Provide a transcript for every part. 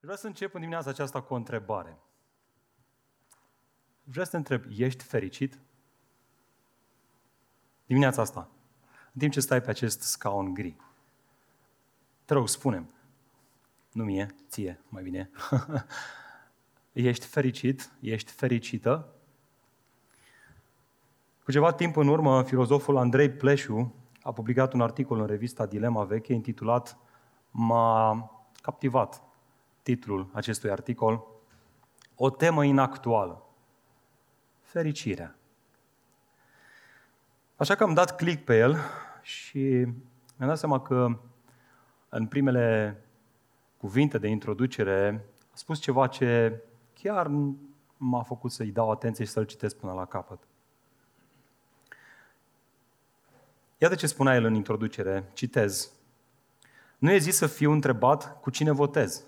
Vreau să încep în dimineața aceasta cu o întrebare. Vreau să te întreb, ești fericit? Dimineața asta, în timp ce stai pe acest scaun gri. Te rog, spune nu mie, ție, mai bine. ești fericit? Ești fericită? Cu ceva timp în urmă, filozoful Andrei Pleșu a publicat un articol în revista Dilema Veche intitulat M-a captivat titlul acestui articol O temă inactuală. Fericirea. Așa că am dat click pe el și mi-am dat seama că în primele cuvinte de introducere a spus ceva ce chiar m-a făcut să-i dau atenție și să-l citesc până la capăt. Iată ce spunea el în introducere, citez. Nu e zis să fiu întrebat cu cine votez.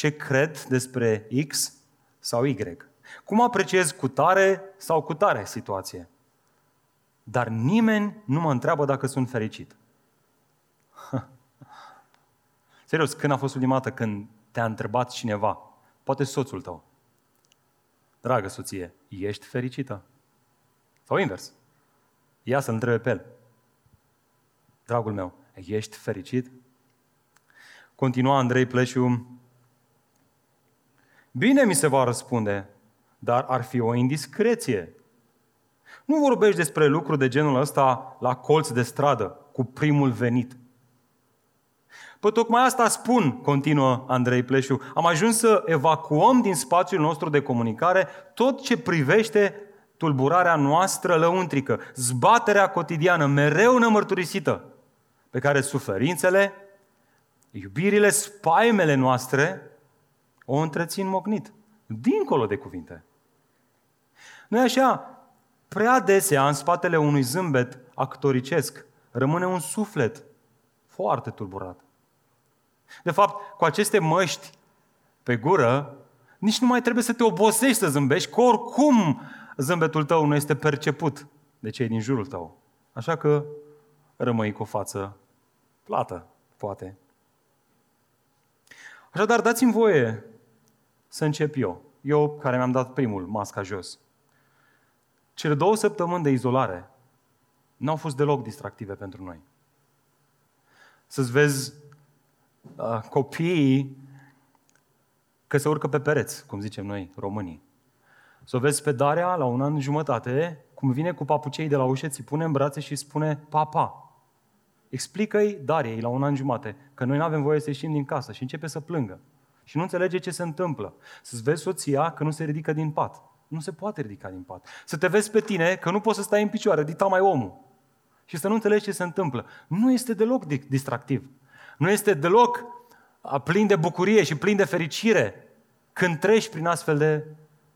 Ce cred despre X sau Y. Cum apreciez cu tare sau cu tare situație. Dar nimeni nu mă întreabă dacă sunt fericit. Serios, când a fost ultima dată când te-a întrebat cineva, poate soțul tău, dragă soție, ești fericită? Sau invers. Ia să-l întrebe pe el. Dragul meu, ești fericit? Continua Andrei Pleșu. Bine mi se va răspunde, dar ar fi o indiscreție. Nu vorbești despre lucruri de genul ăsta la colț de stradă, cu primul venit. Păi tocmai asta spun, continuă Andrei Pleșu. Am ajuns să evacuăm din spațiul nostru de comunicare tot ce privește tulburarea noastră lăuntrică, zbaterea cotidiană, mereu nemărturisită, pe care suferințele, iubirile, spaimele noastre o întrețin mocnit, dincolo de cuvinte. Nu așa? Prea adesea, în spatele unui zâmbet actoricesc, rămâne un suflet foarte tulburat. De fapt, cu aceste măști pe gură, nici nu mai trebuie să te obosești să zâmbești, că oricum zâmbetul tău nu este perceput de cei din jurul tău. Așa că rămâi cu o față plată, poate. Așadar, dați-mi voie să încep eu. Eu care mi-am dat primul masca jos. Cele două săptămâni de izolare n-au fost deloc distractive pentru noi. Să-ți vezi uh, copiii că se urcă pe pereți, cum zicem noi, românii. Să o vezi pe Daria la un an jumătate, cum vine cu papucei de la ușă, ți pune în brațe și spune papa. Explică-i Dariei la un an jumate că noi nu avem voie să ieșim din casă și începe să plângă. Și nu înțelege ce se întâmplă. Să-ți vezi soția că nu se ridică din pat. Nu se poate ridica din pat. Să te vezi pe tine că nu poți să stai în picioare, dita mai omul. Și să nu înțelegi ce se întâmplă. Nu este deloc distractiv. Nu este deloc plin de bucurie și plin de fericire când treci prin astfel de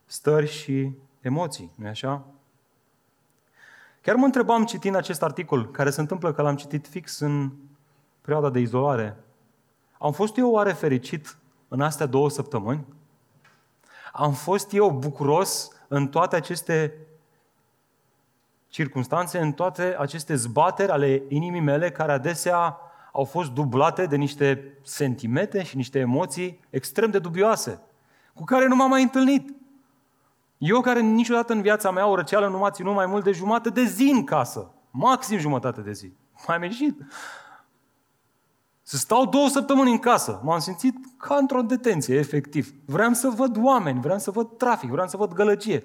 stări și emoții, nu-i așa? Chiar mă întrebam citind acest articol, care se întâmplă că l-am citit fix în perioada de izolare. Am fost eu oare fericit în astea două săptămâni? Am fost eu bucuros în toate aceste circunstanțe, în toate aceste zbateri ale inimii mele, care adesea au fost dublate de niște sentimente și niște emoții extrem de dubioase, cu care nu m-am mai întâlnit. Eu care niciodată în viața mea o răceală nu m-a ținut mai mult de jumătate de zi în casă. Maxim jumătate de zi. Mai am ieșit. Să stau două săptămâni în casă. M-am simțit ca într-o detenție, efectiv. Vreau să văd oameni, vreau să văd trafic, vreau să văd gălăgie.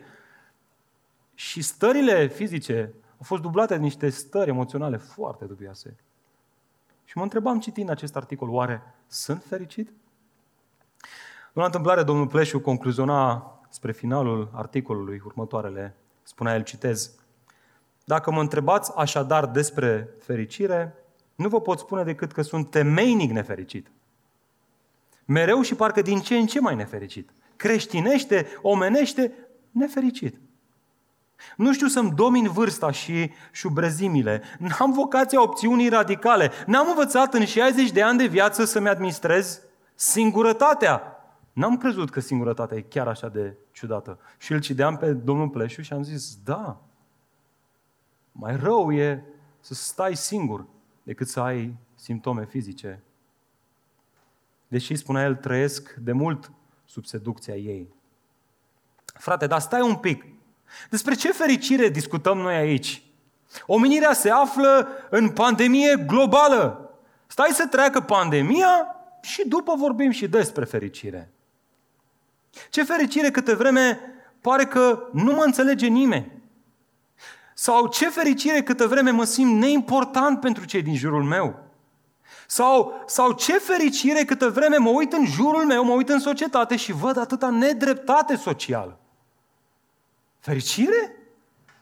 Și stările fizice au fost dublate de niște stări emoționale foarte dubioase. Și mă întrebam citind acest articol, oare sunt fericit? În întâmplare, domnul Pleșu concluziona spre finalul articolului următoarele. Spunea el, citez, Dacă mă întrebați așadar despre fericire, nu vă pot spune decât că sunt temeinic nefericit. Mereu și parcă din ce în ce mai nefericit. Creștinește, omenește, nefericit. Nu știu să-mi domin vârsta și șubrezimile. N-am vocația opțiunii radicale. N-am învățat în 60 de ani de viață să-mi administrez singurătatea. N-am crezut că singurătatea e chiar așa de ciudată. Și îl cideam pe domnul Pleșu și am zis, da, mai rău e să stai singur decât să ai simptome fizice. deși, spunea el, trăiesc de mult sub seducția ei. Frate, dar stai un pic. Despre ce fericire discutăm noi aici? Omenirea se află în pandemie globală. Stai să treacă pandemia și după vorbim și despre fericire. Ce fericire câte vreme pare că nu mă înțelege nimeni. Sau ce fericire câte vreme mă simt neimportant pentru cei din jurul meu. Sau, sau ce fericire câtă vreme mă uit în jurul meu, mă uit în societate și văd atâta nedreptate socială. Fericire?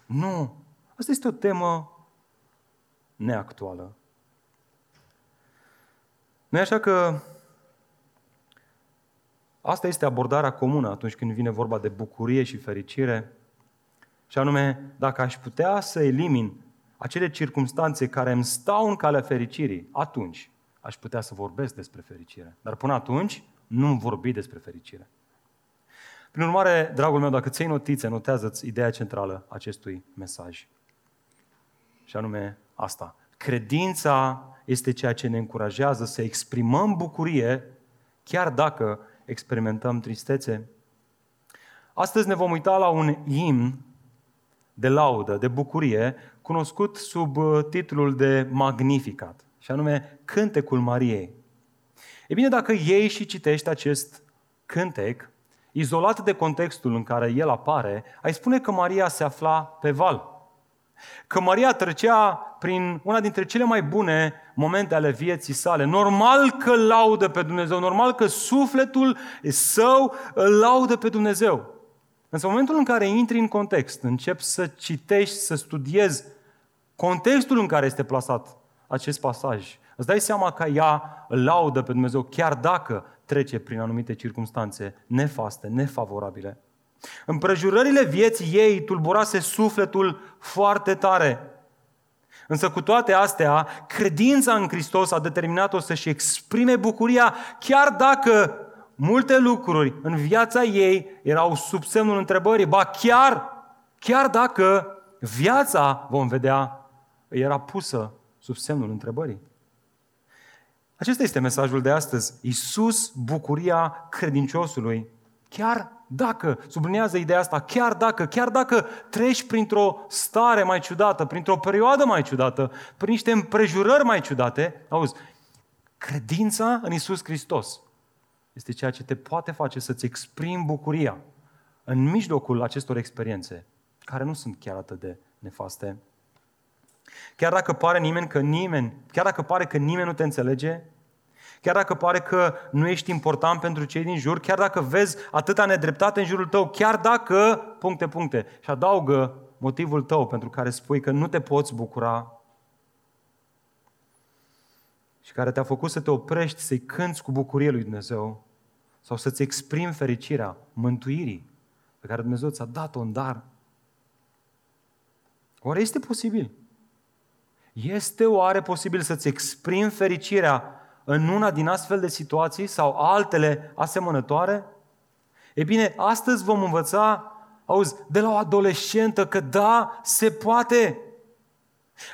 Nu. Asta este o temă neactuală. Nu așa că asta este abordarea comună atunci când vine vorba de bucurie și fericire. Și anume, dacă aș putea să elimin acele circunstanțe care îmi stau în calea fericirii, atunci aș putea să vorbesc despre fericire. Dar până atunci nu vorbi despre fericire. Prin urmare, dragul meu, dacă ți notițe, notează-ți ideea centrală acestui mesaj. Și anume asta. Credința este ceea ce ne încurajează să exprimăm bucurie, chiar dacă experimentăm tristețe. Astăzi ne vom uita la un imn de laudă, de bucurie, cunoscut sub uh, titlul de Magnificat, și anume Cântecul Mariei. E bine, dacă iei și citești acest cântec, izolat de contextul în care el apare, ai spune că Maria se afla pe val. Că Maria trecea prin una dintre cele mai bune momente ale vieții sale. Normal că laudă pe Dumnezeu, normal că sufletul său îl laudă pe Dumnezeu. Însă în momentul în care intri în context, începi să citești, să studiezi contextul în care este plasat acest pasaj, îți dai seama că ea îl laudă pe Dumnezeu chiar dacă trece prin anumite circunstanțe nefaste, nefavorabile. Împrejurările vieții ei tulburase sufletul foarte tare. Însă cu toate astea, credința în Hristos a determinat-o să-și exprime bucuria, chiar dacă multe lucruri în viața ei erau sub semnul întrebării, ba chiar, chiar dacă viața, vom vedea, era pusă sub semnul întrebării. Acesta este mesajul de astăzi. Iisus, bucuria credinciosului, chiar dacă, sublinează ideea asta, chiar dacă, chiar dacă treci printr-o stare mai ciudată, printr-o perioadă mai ciudată, prin niște împrejurări mai ciudate, auzi, credința în Isus Hristos este ceea ce te poate face să-ți exprimi bucuria în mijlocul acestor experiențe, care nu sunt chiar atât de nefaste. Chiar dacă pare nimeni că nimeni, chiar dacă pare că nimeni nu te înțelege, chiar dacă pare că nu ești important pentru cei din jur, chiar dacă vezi atâta nedreptate în jurul tău, chiar dacă, puncte, puncte, și adaugă motivul tău pentru care spui că nu te poți bucura și care te-a făcut să te oprești, să-i cânți cu bucurie lui Dumnezeu sau să-ți exprimi fericirea, mântuirii pe care Dumnezeu ți-a dat-o în dar. Oare este posibil? Este oare posibil să-ți exprimi fericirea în una din astfel de situații sau altele asemănătoare? E bine, astăzi vom învăța, auzi, de la o adolescentă că da, se poate.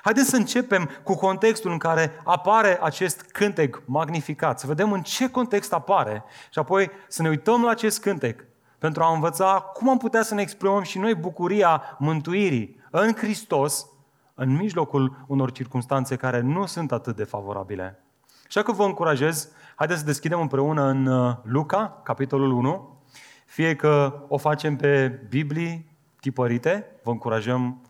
Haideți să începem cu contextul în care apare acest cântec magnificat, să vedem în ce context apare și apoi să ne uităm la acest cântec pentru a învăța cum am putea să ne exprimăm și noi bucuria mântuirii în Hristos în mijlocul unor circunstanțe care nu sunt atât de favorabile. Așa că vă încurajez, haideți să deschidem împreună în uh, Luca, capitolul 1, fie că o facem pe Biblii tipărite, vă încurajăm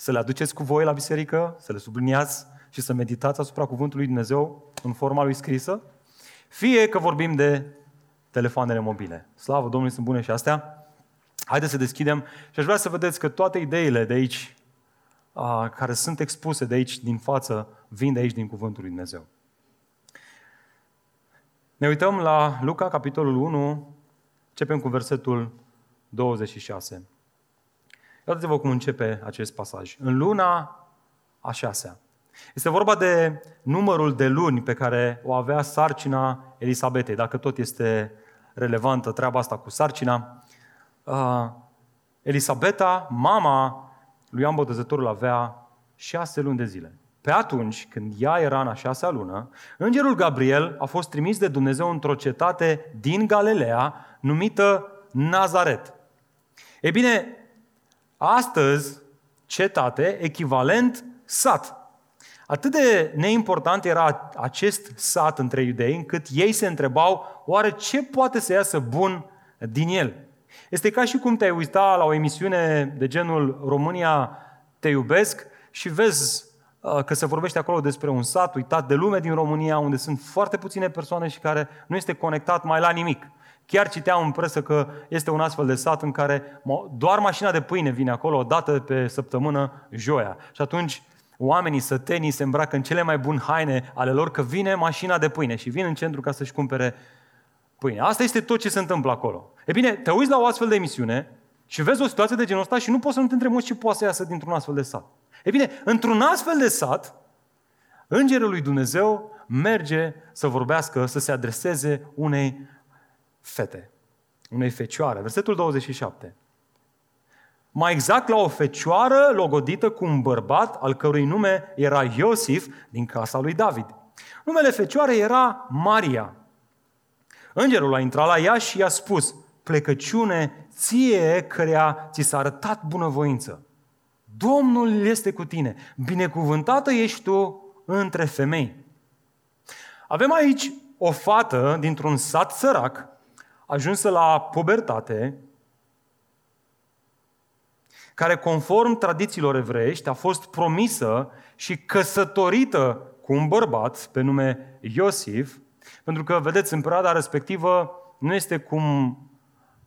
să le aduceți cu voi la biserică, să le subliniați și să meditați asupra Cuvântului Dumnezeu în forma lui scrisă, fie că vorbim de telefoanele mobile. Slavă Domnului, sunt bune și astea. Haideți să deschidem și aș vrea să vedeți că toate ideile de aici, care sunt expuse de aici din față, vin de aici din Cuvântul lui Dumnezeu. Ne uităm la Luca, capitolul 1, începem cu versetul 26. Uitați-vă cum începe acest pasaj. În luna a șasea. Este vorba de numărul de luni pe care o avea sarcina Elisabetei, dacă tot este relevantă treaba asta cu sarcina. Uh, Elisabeta, mama lui Ioan Botezătorul, avea șase luni de zile. pe atunci când ea era în a șasea lună, îngerul Gabriel a fost trimis de Dumnezeu într-o cetate din Galileea numită Nazaret. E bine, astăzi cetate echivalent sat. Atât de neimportant era acest sat între iudei, încât ei se întrebau, oare ce poate să iasă bun din el? Este ca și cum te-ai uita la o emisiune de genul România te iubesc și vezi uh, că se vorbește acolo despre un sat uitat de lume din România, unde sunt foarte puține persoane și care nu este conectat mai la nimic. Chiar citeam în presă că este un astfel de sat în care doar mașina de pâine vine acolo o dată pe săptămână, joia. Și atunci oamenii sătenii se îmbracă în cele mai bune haine ale lor că vine mașina de pâine și vin în centru ca să-și cumpere pâine. Asta este tot ce se întâmplă acolo. E bine, te uiți la o astfel de emisiune și vezi o situație de genul ăsta și nu poți să nu te întrebi ce poate să iasă dintr-un astfel de sat. E bine, într-un astfel de sat, Îngerul lui Dumnezeu merge să vorbească, să se adreseze unei fete, unei fecioare. Versetul 27. Mai exact la o fecioară logodită cu un bărbat al cărui nume era Iosif din casa lui David. Numele fecioarei era Maria. Îngerul a intrat la ea și i-a spus, plecăciune ție cărea ți s-a arătat bunăvoință. Domnul este cu tine, binecuvântată ești tu între femei. Avem aici o fată dintr-un sat sărac, ajunsă la pubertate, care conform tradițiilor evreiești a fost promisă și căsătorită cu un bărbat pe nume Iosif, pentru că, vedeți, în perioada respectivă nu este cum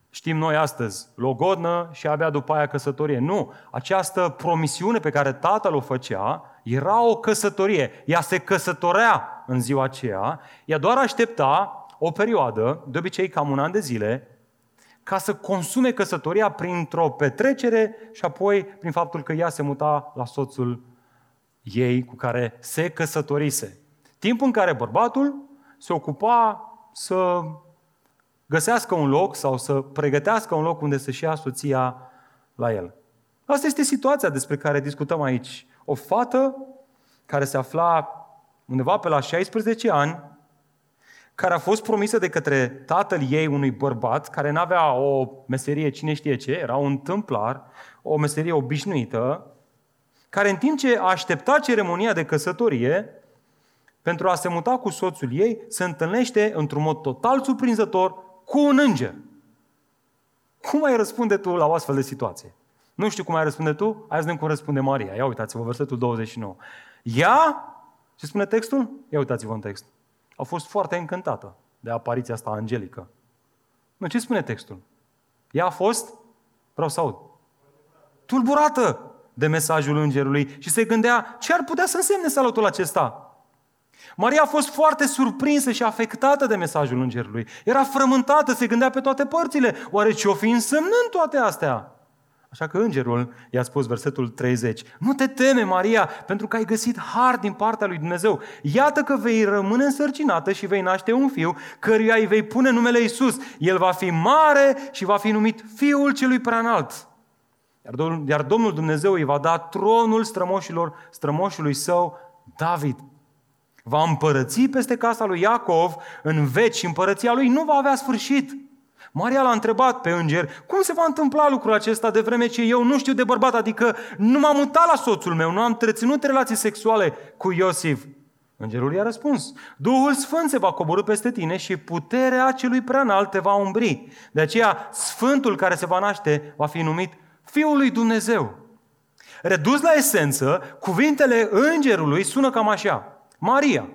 știm noi astăzi, logodnă și abia după aia căsătorie. Nu, această promisiune pe care tatăl o făcea era o căsătorie. Ea se căsătorea în ziua aceea, ea doar aștepta o perioadă, de obicei cam un an de zile, ca să consume căsătoria printr-o petrecere și apoi prin faptul că ea se muta la soțul ei cu care se căsătorise. Timp în care bărbatul se ocupa să găsească un loc sau să pregătească un loc unde să-și ia soția la el. Asta este situația despre care discutăm aici. O fată care se afla undeva pe la 16 ani, care a fost promisă de către tatăl ei unui bărbat care nu avea o meserie cine știe ce, era un tâmplar, o meserie obișnuită, care în timp ce aștepta ceremonia de căsătorie, pentru a se muta cu soțul ei, se întâlnește într-un mod total surprinzător cu un înger. Cum ai răspunde tu la o astfel de situație? Nu știu cum ai răspunde tu, hai să vedem cum răspunde Maria. Ia uitați-vă, versetul 29. Ea, ce spune textul? Ia uitați-vă în text. A fost foarte încântată de apariția asta angelică. Nu, ce spune textul? Ea a fost, vreau să aud, tulburată de mesajul îngerului și se gândea ce ar putea să însemne salutul acesta. Maria a fost foarte surprinsă și afectată de mesajul îngerului. Era frământată, se gândea pe toate părțile. Oare ce-o fi însemnând toate astea? Așa că îngerul i-a spus versetul 30, Nu te teme, Maria, pentru că ai găsit har din partea lui Dumnezeu. Iată că vei rămâne însărcinată și vei naște un fiu, căruia îi vei pune numele Isus. El va fi mare și va fi numit Fiul celui preanalt. Iar Domnul Dumnezeu îi va da tronul strămoșilor, strămoșului său, David. Va împărăți peste casa lui Iacov în veci și împărăția lui nu va avea sfârșit. Maria l-a întrebat pe înger, cum se va întâmpla lucrul acesta de vreme ce eu nu știu de bărbat, adică nu m-am mutat la soțul meu, nu am întreținut relații sexuale cu Iosif. Îngerul i-a răspuns, Duhul Sfânt se va coborâ peste tine și puterea celui preanalt te va umbri. De aceea, Sfântul care se va naște va fi numit Fiul lui Dumnezeu. Redus la esență, cuvintele îngerului sună cam așa. Maria,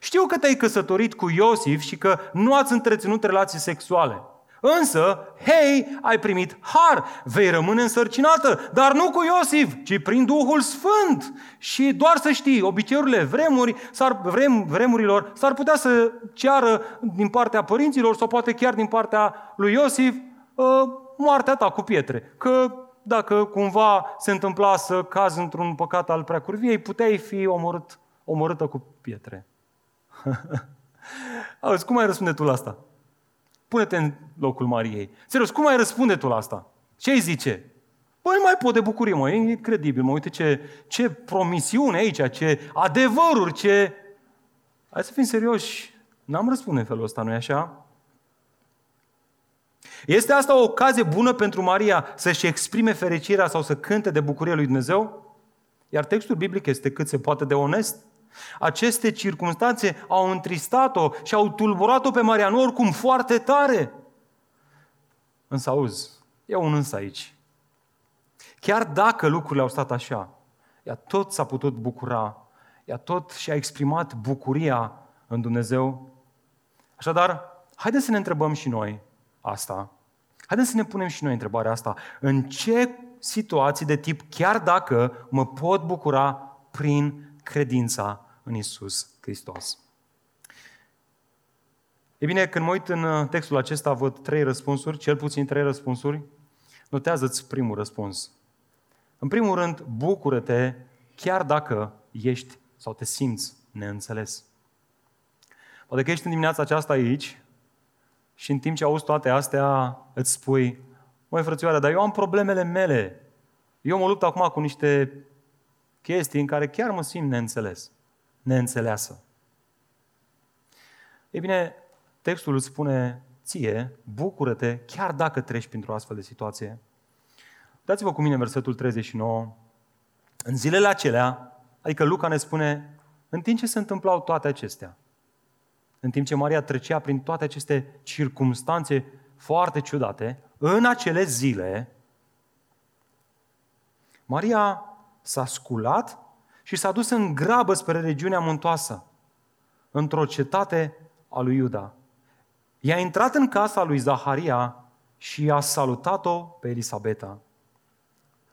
știu că te-ai căsătorit cu Iosif și că nu ați întreținut relații sexuale. Însă, hei, ai primit har, vei rămâne însărcinată, dar nu cu Iosif, ci prin Duhul Sfânt. Și doar să știi, obiceiurile vremuri, s-ar, vrem, vremurilor s-ar putea să ceară din partea părinților sau poate chiar din partea lui Iosif uh, moartea ta cu pietre. Că dacă cumva se întâmpla să cazi într-un păcat al preacurviei, puteai fi omorât omorâtă cu pietre. Auzi, cum ai răspunde tu la asta? Pune-te în locul Mariei. Serios, cum ai răspunde tu la asta? Ce îi zice? Bă, Păi nu mai pot de bucurie, mă, e incredibil, mă, uite ce, ce promisiune aici, ce adevăruri, ce... Hai să fim serioși, n-am răspunde în felul ăsta, nu-i așa? Este asta o ocazie bună pentru Maria să-și exprime fericirea sau să cânte de bucurie lui Dumnezeu? Iar textul biblic este cât se poate de onest. Aceste circunstanțe au întristat-o și au tulburat-o pe Maria, nu oricum foarte tare. Însă auzi, e un însă aici. Chiar dacă lucrurile au stat așa, ea tot s-a putut bucura, ea tot și-a exprimat bucuria în Dumnezeu. Așadar, haideți să ne întrebăm și noi asta. Haideți să ne punem și noi întrebarea asta. În ce situații de tip, chiar dacă mă pot bucura prin credința în Isus Hristos? E bine, când mă uit în uh, textul acesta, văd trei răspunsuri, cel puțin trei răspunsuri. Notează-ți primul răspuns. În primul rând, bucură-te chiar dacă ești sau te simți neînțeles. Poate că ești în dimineața aceasta aici și în timp ce auzi toate astea îți spui, măi frățioare, dar eu am problemele mele. Eu mă lupt acum cu niște chestii în care chiar mă simt neînțeles, neînțeleasă. Ei bine, textul îți spune ție, bucură-te chiar dacă treci printr-o astfel de situație. Dați-vă cu mine versetul 39. În zilele acelea, adică Luca ne spune, în timp ce se întâmplau toate acestea, în timp ce Maria trecea prin toate aceste circumstanțe foarte ciudate, în acele zile, Maria s-a sculat și s-a dus în grabă spre regiunea muntoasă, într-o cetate a lui Iuda. I-a intrat în casa lui Zaharia și a salutat-o pe Elisabeta.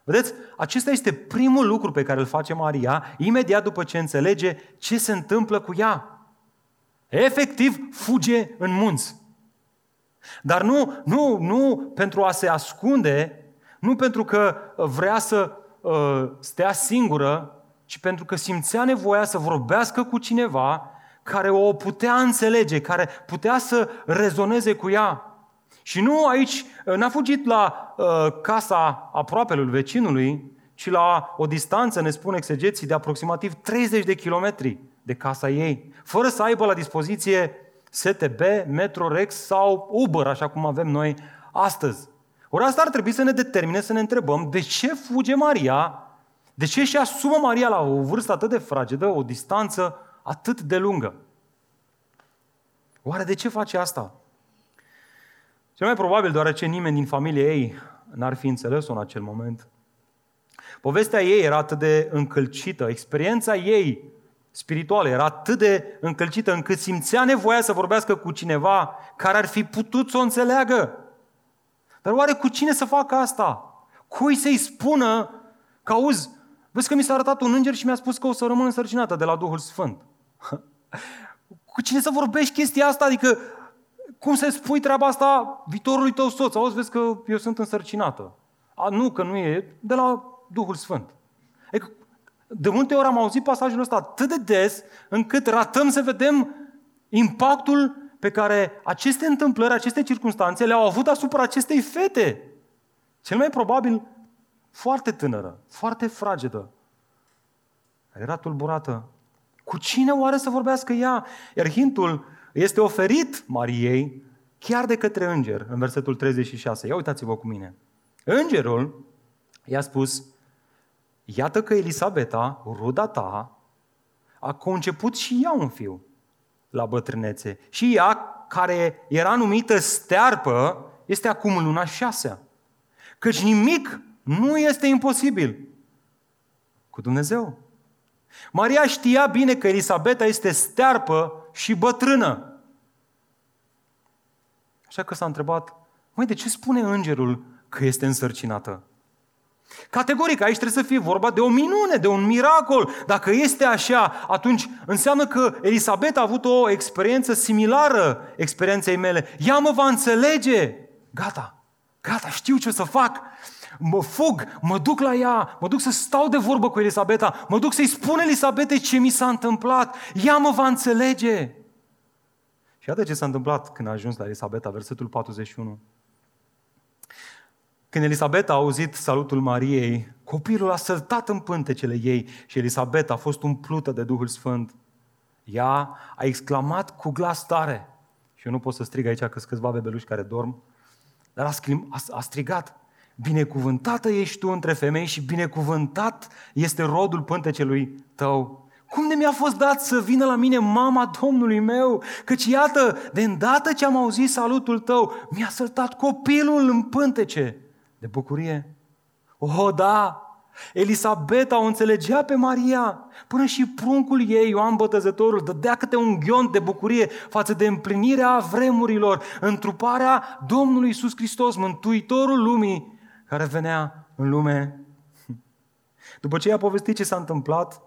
Vedeți, acesta este primul lucru pe care îl face Maria imediat după ce înțelege ce se întâmplă cu ea. Efectiv, fuge în munți. Dar nu, nu, nu pentru a se ascunde, nu pentru că vrea să uh, stea singură, ci pentru că simțea nevoia să vorbească cu cineva care o putea înțelege, care putea să rezoneze cu ea. Și nu aici, n-a fugit la uh, casa aproapelui vecinului, ci la o distanță, ne spun exegeții, de aproximativ 30 de kilometri de casa ei, fără să aibă la dispoziție STB, Metrorex sau Uber, așa cum avem noi astăzi. Ori asta ar trebui să ne determine să ne întrebăm de ce fuge Maria, de ce și asumă Maria la o vârstă atât de fragedă, o distanță atât de lungă. Oare de ce face asta? Cel mai probabil deoarece nimeni din familie ei n-ar fi înțeles-o în acel moment. Povestea ei era atât de încălcită, experiența ei spirituală era atât de încălcită încât simțea nevoia să vorbească cu cineva care ar fi putut să o înțeleagă. Dar oare cu cine să facă asta? Cui să-i spună că auzi, vezi că mi s-a arătat un înger și mi-a spus că o să rămân însărcinată de la Duhul Sfânt. cu cine să vorbești chestia asta? Adică cum să spui treaba asta viitorului tău soț? Auzi, vezi că eu sunt însărcinată. A, nu, că nu e, de la Duhul Sfânt. Adică, de multe ori am auzit pasajul ăsta atât de des, încât ratăm să vedem impactul pe care aceste întâmplări, aceste circunstanțe le-au avut asupra acestei fete. Cel mai probabil foarte tânără, foarte fragedă, era tulburată. Cu cine oare să vorbească ea? Iar hintul este oferit Mariei chiar de către înger, în versetul 36. Ia uitați-vă cu mine. Îngerul i-a spus, iată că Elisabeta, ruda ta, a conceput și ea un fiu la bătrânețe. Și ea, care era numită stearpă, este acum luna șasea. Căci nimic nu este imposibil cu Dumnezeu. Maria știa bine că Elisabeta este stearpă și bătrână. Așa că s-a întrebat, măi, de ce spune îngerul că este însărcinată? Categoric, aici trebuie să fie vorba de o minune, de un miracol. Dacă este așa, atunci înseamnă că Elisabeta a avut o experiență similară experienței mele. Ea mă va înțelege. Gata, gata, știu ce o să fac. Mă fug, mă duc la ea, mă duc să stau de vorbă cu Elisabeta, mă duc să-i spun Elisabetei ce mi s-a întâmplat. Ea mă va înțelege. Și iată ce s-a întâmplat când a ajuns la Elisabeta, versetul 41. Când Elisabeta a auzit salutul Mariei, copilul a săltat în pântecele ei și Elisabeta a fost umplută de Duhul Sfânt. Ea a exclamat cu glas tare, și eu nu pot să strig aici că sunt câțiva bebeluși care dorm, dar a, scrim, a, a strigat, binecuvântată ești tu între femei și binecuvântat este rodul pântecelui tău. Cum de mi-a fost dat să vină la mine mama Domnului meu? Căci iată, de îndată ce am auzit salutul tău, mi-a săltat copilul în pântece de bucurie. Oh, da! Elisabeta o înțelegea pe Maria, până și pruncul ei, Ioan Bătăzătorul, dădea câte un ghiont de bucurie față de împlinirea vremurilor, întruparea Domnului Iisus Hristos, Mântuitorul lumii, care venea în lume. După ce i-a povestit ce s-a întâmplat,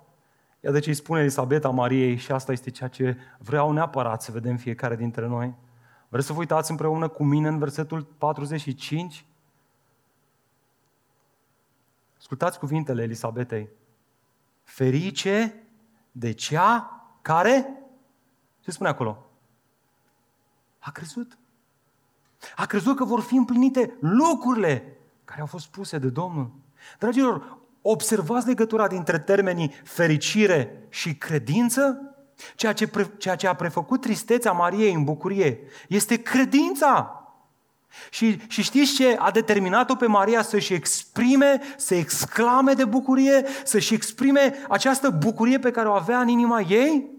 Iată ce îi spune Elisabeta Mariei și asta este ceea ce vreau neapărat să vedem fiecare dintre noi. Vreți să vă uitați împreună cu mine în versetul 45? Ascultați cuvintele Elisabetei. Ferice de cea care? Ce spune acolo? A crezut. A crezut că vor fi împlinite lucrurile care au fost puse de Domnul. Dragilor, observați legătura dintre termenii fericire și credință? Ceea ce, pre, ceea ce a prefăcut tristețea Mariei în bucurie este credința. Și, și știți ce a determinat-o pe Maria să-și exprime, să exclame de bucurie, să-și exprime această bucurie pe care o avea în inima ei?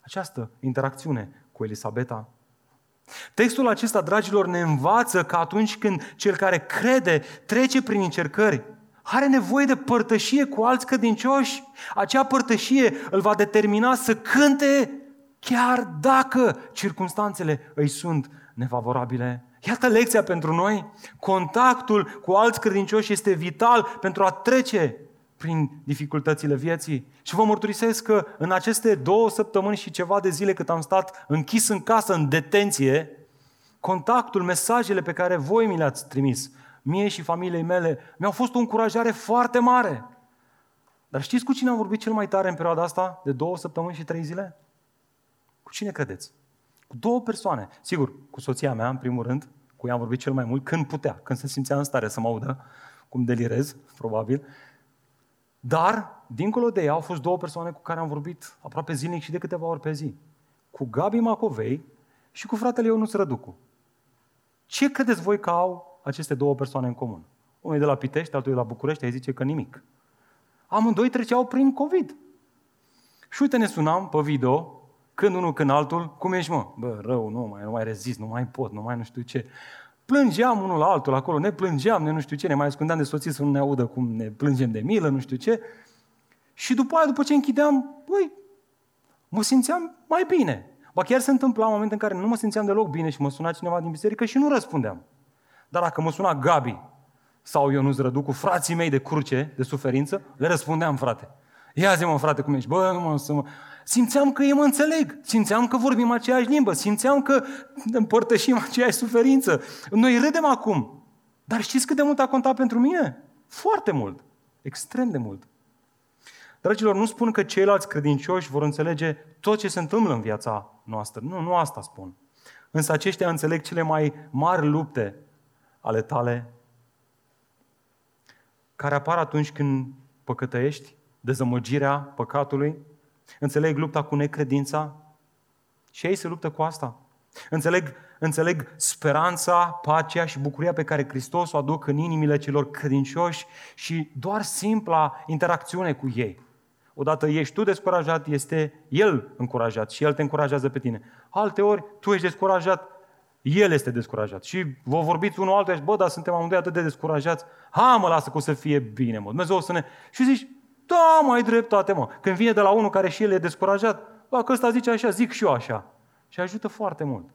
Această interacțiune cu Elisabeta. Textul acesta, dragilor, ne învață că atunci când cel care crede trece prin încercări, are nevoie de părtășie cu alți credincioși. Acea părtășie îl va determina să cânte chiar dacă circunstanțele îi sunt nefavorabile. Iată lecția pentru noi. Contactul cu alți credincioși este vital pentru a trece prin dificultățile vieții. Și vă mărturisesc că în aceste două săptămâni și ceva de zile cât am stat închis în casă, în detenție, contactul, mesajele pe care voi mi le-ați trimis, mie și familiei mele, mi-au fost o încurajare foarte mare. Dar știți cu cine am vorbit cel mai tare în perioada asta, de două săptămâni și trei zile? Cu cine credeți? Cu două persoane. Sigur, cu soția mea, în primul rând, cu ea am vorbit cel mai mult, când putea, când se simțea în stare să mă audă, cum delirez, probabil. Dar, dincolo de ea, au fost două persoane cu care am vorbit aproape zilnic și de câteva ori pe zi. Cu Gabi Macovei și cu fratele Ionus Răducu. Ce credeți voi că au aceste două persoane în comun. Unul e de la Pitești, altul e de la București, ai zice că nimic. Amândoi treceau prin COVID. Și uite, ne sunam pe video, când unul, când altul, cum ești, mă? Bă, rău, nu mai, nu mai rezist, nu mai pot, nu mai nu știu ce. Plângeam unul la altul acolo, ne plângeam, ne nu știu ce, ne mai ascundeam de soții să nu ne audă cum ne plângem de milă, nu știu ce. Și după aia, după ce închideam, băi, mă simțeam mai bine. Ba chiar se întâmpla un moment în care nu mă simțeam deloc bine și mă suna cineva din biserică și nu răspundeam. Dar dacă mă suna Gabi sau Ionuț Rădu cu frații mei de cruce, de suferință, le răspundeam, frate. Ia zi mă, frate, cum ești? Bă, nu mă, să mă... Simțeam că ei mă înțeleg, simțeam că vorbim aceeași limbă, simțeam că împărtășim aceeași suferință. Noi râdem acum. Dar știți cât de mult a contat pentru mine? Foarte mult. Extrem de mult. Dragilor, nu spun că ceilalți credincioși vor înțelege tot ce se întâmplă în viața noastră. Nu, nu asta spun. Însă aceștia înțeleg cele mai mari lupte ale tale care apar atunci când păcătăiești, dezamăgirea păcatului, înțeleg lupta cu necredința și ei se luptă cu asta. Înțeleg, înțeleg speranța, pacea și bucuria pe care Hristos o aduc în inimile celor credincioși și doar simpla interacțiune cu ei. Odată ești tu descurajat, este El încurajat și El te încurajează pe tine. Alte ori tu ești descurajat, el este descurajat. Și vă vorbiți unul altul și bă, dar suntem amândoi atât de descurajați. Ha, mă, lasă că o să fie bine, mă. Dumnezeu o să ne... Și zici, da, mai dreptate, mă. Când vine de la unul care și el e descurajat, bă, că ăsta zice așa, zic și eu așa. Și ajută foarte mult.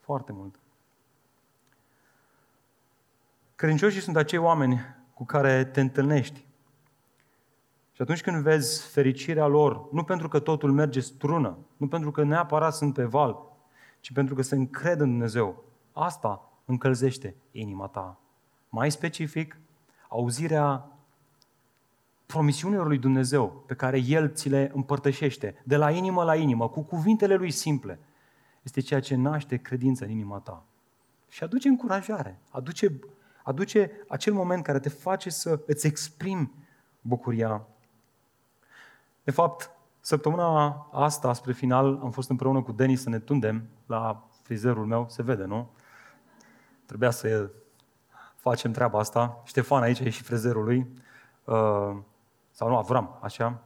Foarte mult. Credincioșii sunt acei oameni cu care te întâlnești. Și atunci când vezi fericirea lor, nu pentru că totul merge strună, nu pentru că neapărat sunt pe val, ci pentru că se încred în Dumnezeu. Asta încălzește inima ta. Mai specific, auzirea promisiunilor lui Dumnezeu pe care El ți le împărtășește, de la inimă la inimă, cu cuvintele Lui simple, este ceea ce naște credința în inima ta. Și aduce încurajare, aduce, Aduce acel moment care te face să îți exprimi bucuria. De fapt, săptămâna asta, spre final, am fost împreună cu Denis să ne tundem la frizerul meu, se vede, nu? Trebuia să facem treaba asta. Ștefan aici e și frezerul lui. Uh, sau nu, Avram, așa.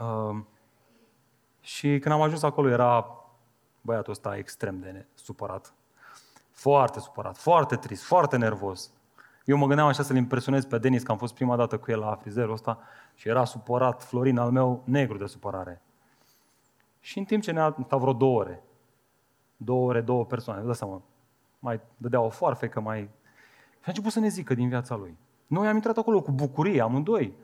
Uh, și când am ajuns acolo era băiatul ăsta extrem de supărat. Foarte supărat, foarte trist, foarte nervos. Eu mă gândeam așa să-l impresionez pe Denis, că am fost prima dată cu el la frizerul ăsta și era supărat, Florin al meu, negru de supărare. Și în timp ce ne-a stat vreo două ore, două ore, două persoane, vă dați seama, mai dădea o foarfecă, mai... Și a început să ne zică din viața lui. Noi am intrat acolo cu bucurie, amândoi.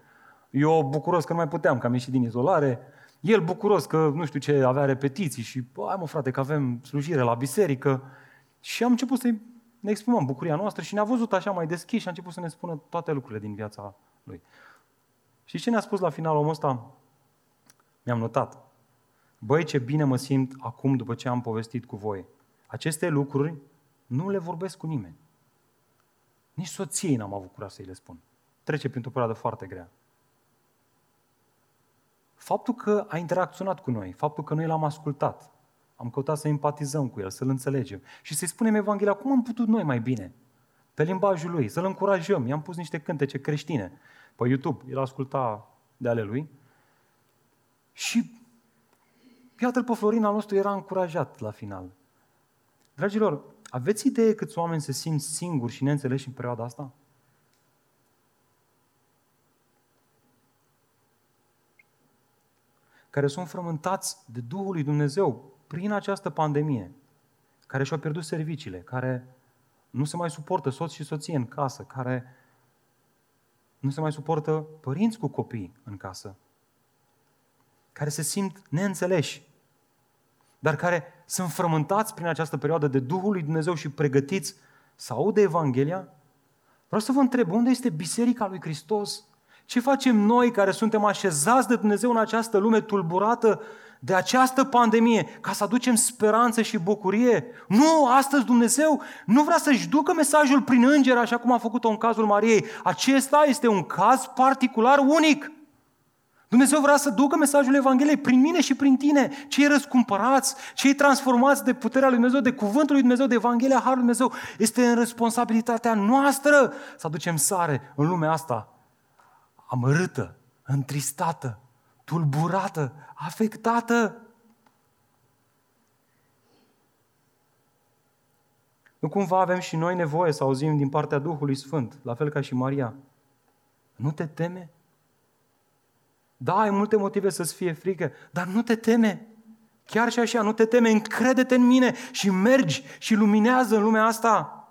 Eu bucuros că nu mai puteam, că am ieșit din izolare. El bucuros că nu știu ce, avea repetiții și, hai mă frate, că avem slujire la biserică. Și am început să ne exprimăm bucuria noastră și ne-a văzut așa mai deschis și a început să ne spună toate lucrurile din viața lui. Și ce ne-a spus la final omul ăsta? Mi-am notat. Băi, ce bine mă simt acum după ce am povestit cu voi. Aceste lucruri nu le vorbesc cu nimeni. Nici soției n-am avut curaj să-i le spun. Trece printr-o perioadă foarte grea. Faptul că a interacționat cu noi, faptul că noi l-am ascultat, am căutat să empatizăm cu el, să-l înțelegem și să-i spunem Evanghelia cum am putut noi mai bine, pe limbajul lui, să-l încurajăm. I-am pus niște cântece creștine pe YouTube, el asculta de ale lui și iată-l pe Florin al nostru era încurajat la final. Dragilor, aveți idee câți oameni se simt singuri și neînțeleși în perioada asta? Care sunt frământați de Duhul lui Dumnezeu prin această pandemie, care și-au pierdut serviciile, care nu se mai suportă soț și soție în casă, care nu se mai suportă părinți cu copii în casă, care se simt neînțeleși, dar care sunt frământați prin această perioadă de Duhul lui Dumnezeu și pregătiți să audă Evanghelia? Vreau să vă întreb, unde este Biserica lui Hristos? Ce facem noi care suntem așezați de Dumnezeu în această lume tulburată de această pandemie ca să aducem speranță și bucurie? Nu, astăzi Dumnezeu nu vrea să-și ducă mesajul prin înger așa cum a făcut-o în cazul Mariei. Acesta este un caz particular unic. Dumnezeu vrea să ducă mesajul Evangheliei prin mine și prin tine, cei răscumpărați, cei transformați de puterea lui Dumnezeu, de cuvântul lui Dumnezeu, de Evanghelia Harului Dumnezeu. Este în responsabilitatea noastră să aducem sare în lumea asta amărâtă, întristată, tulburată, afectată. Nu cumva avem și noi nevoie să auzim din partea Duhului Sfânt, la fel ca și Maria. Nu te teme? Da, ai multe motive să-ți fie frică, dar nu te teme. Chiar și așa, nu te teme, încrede-te în mine și mergi și luminează în lumea asta.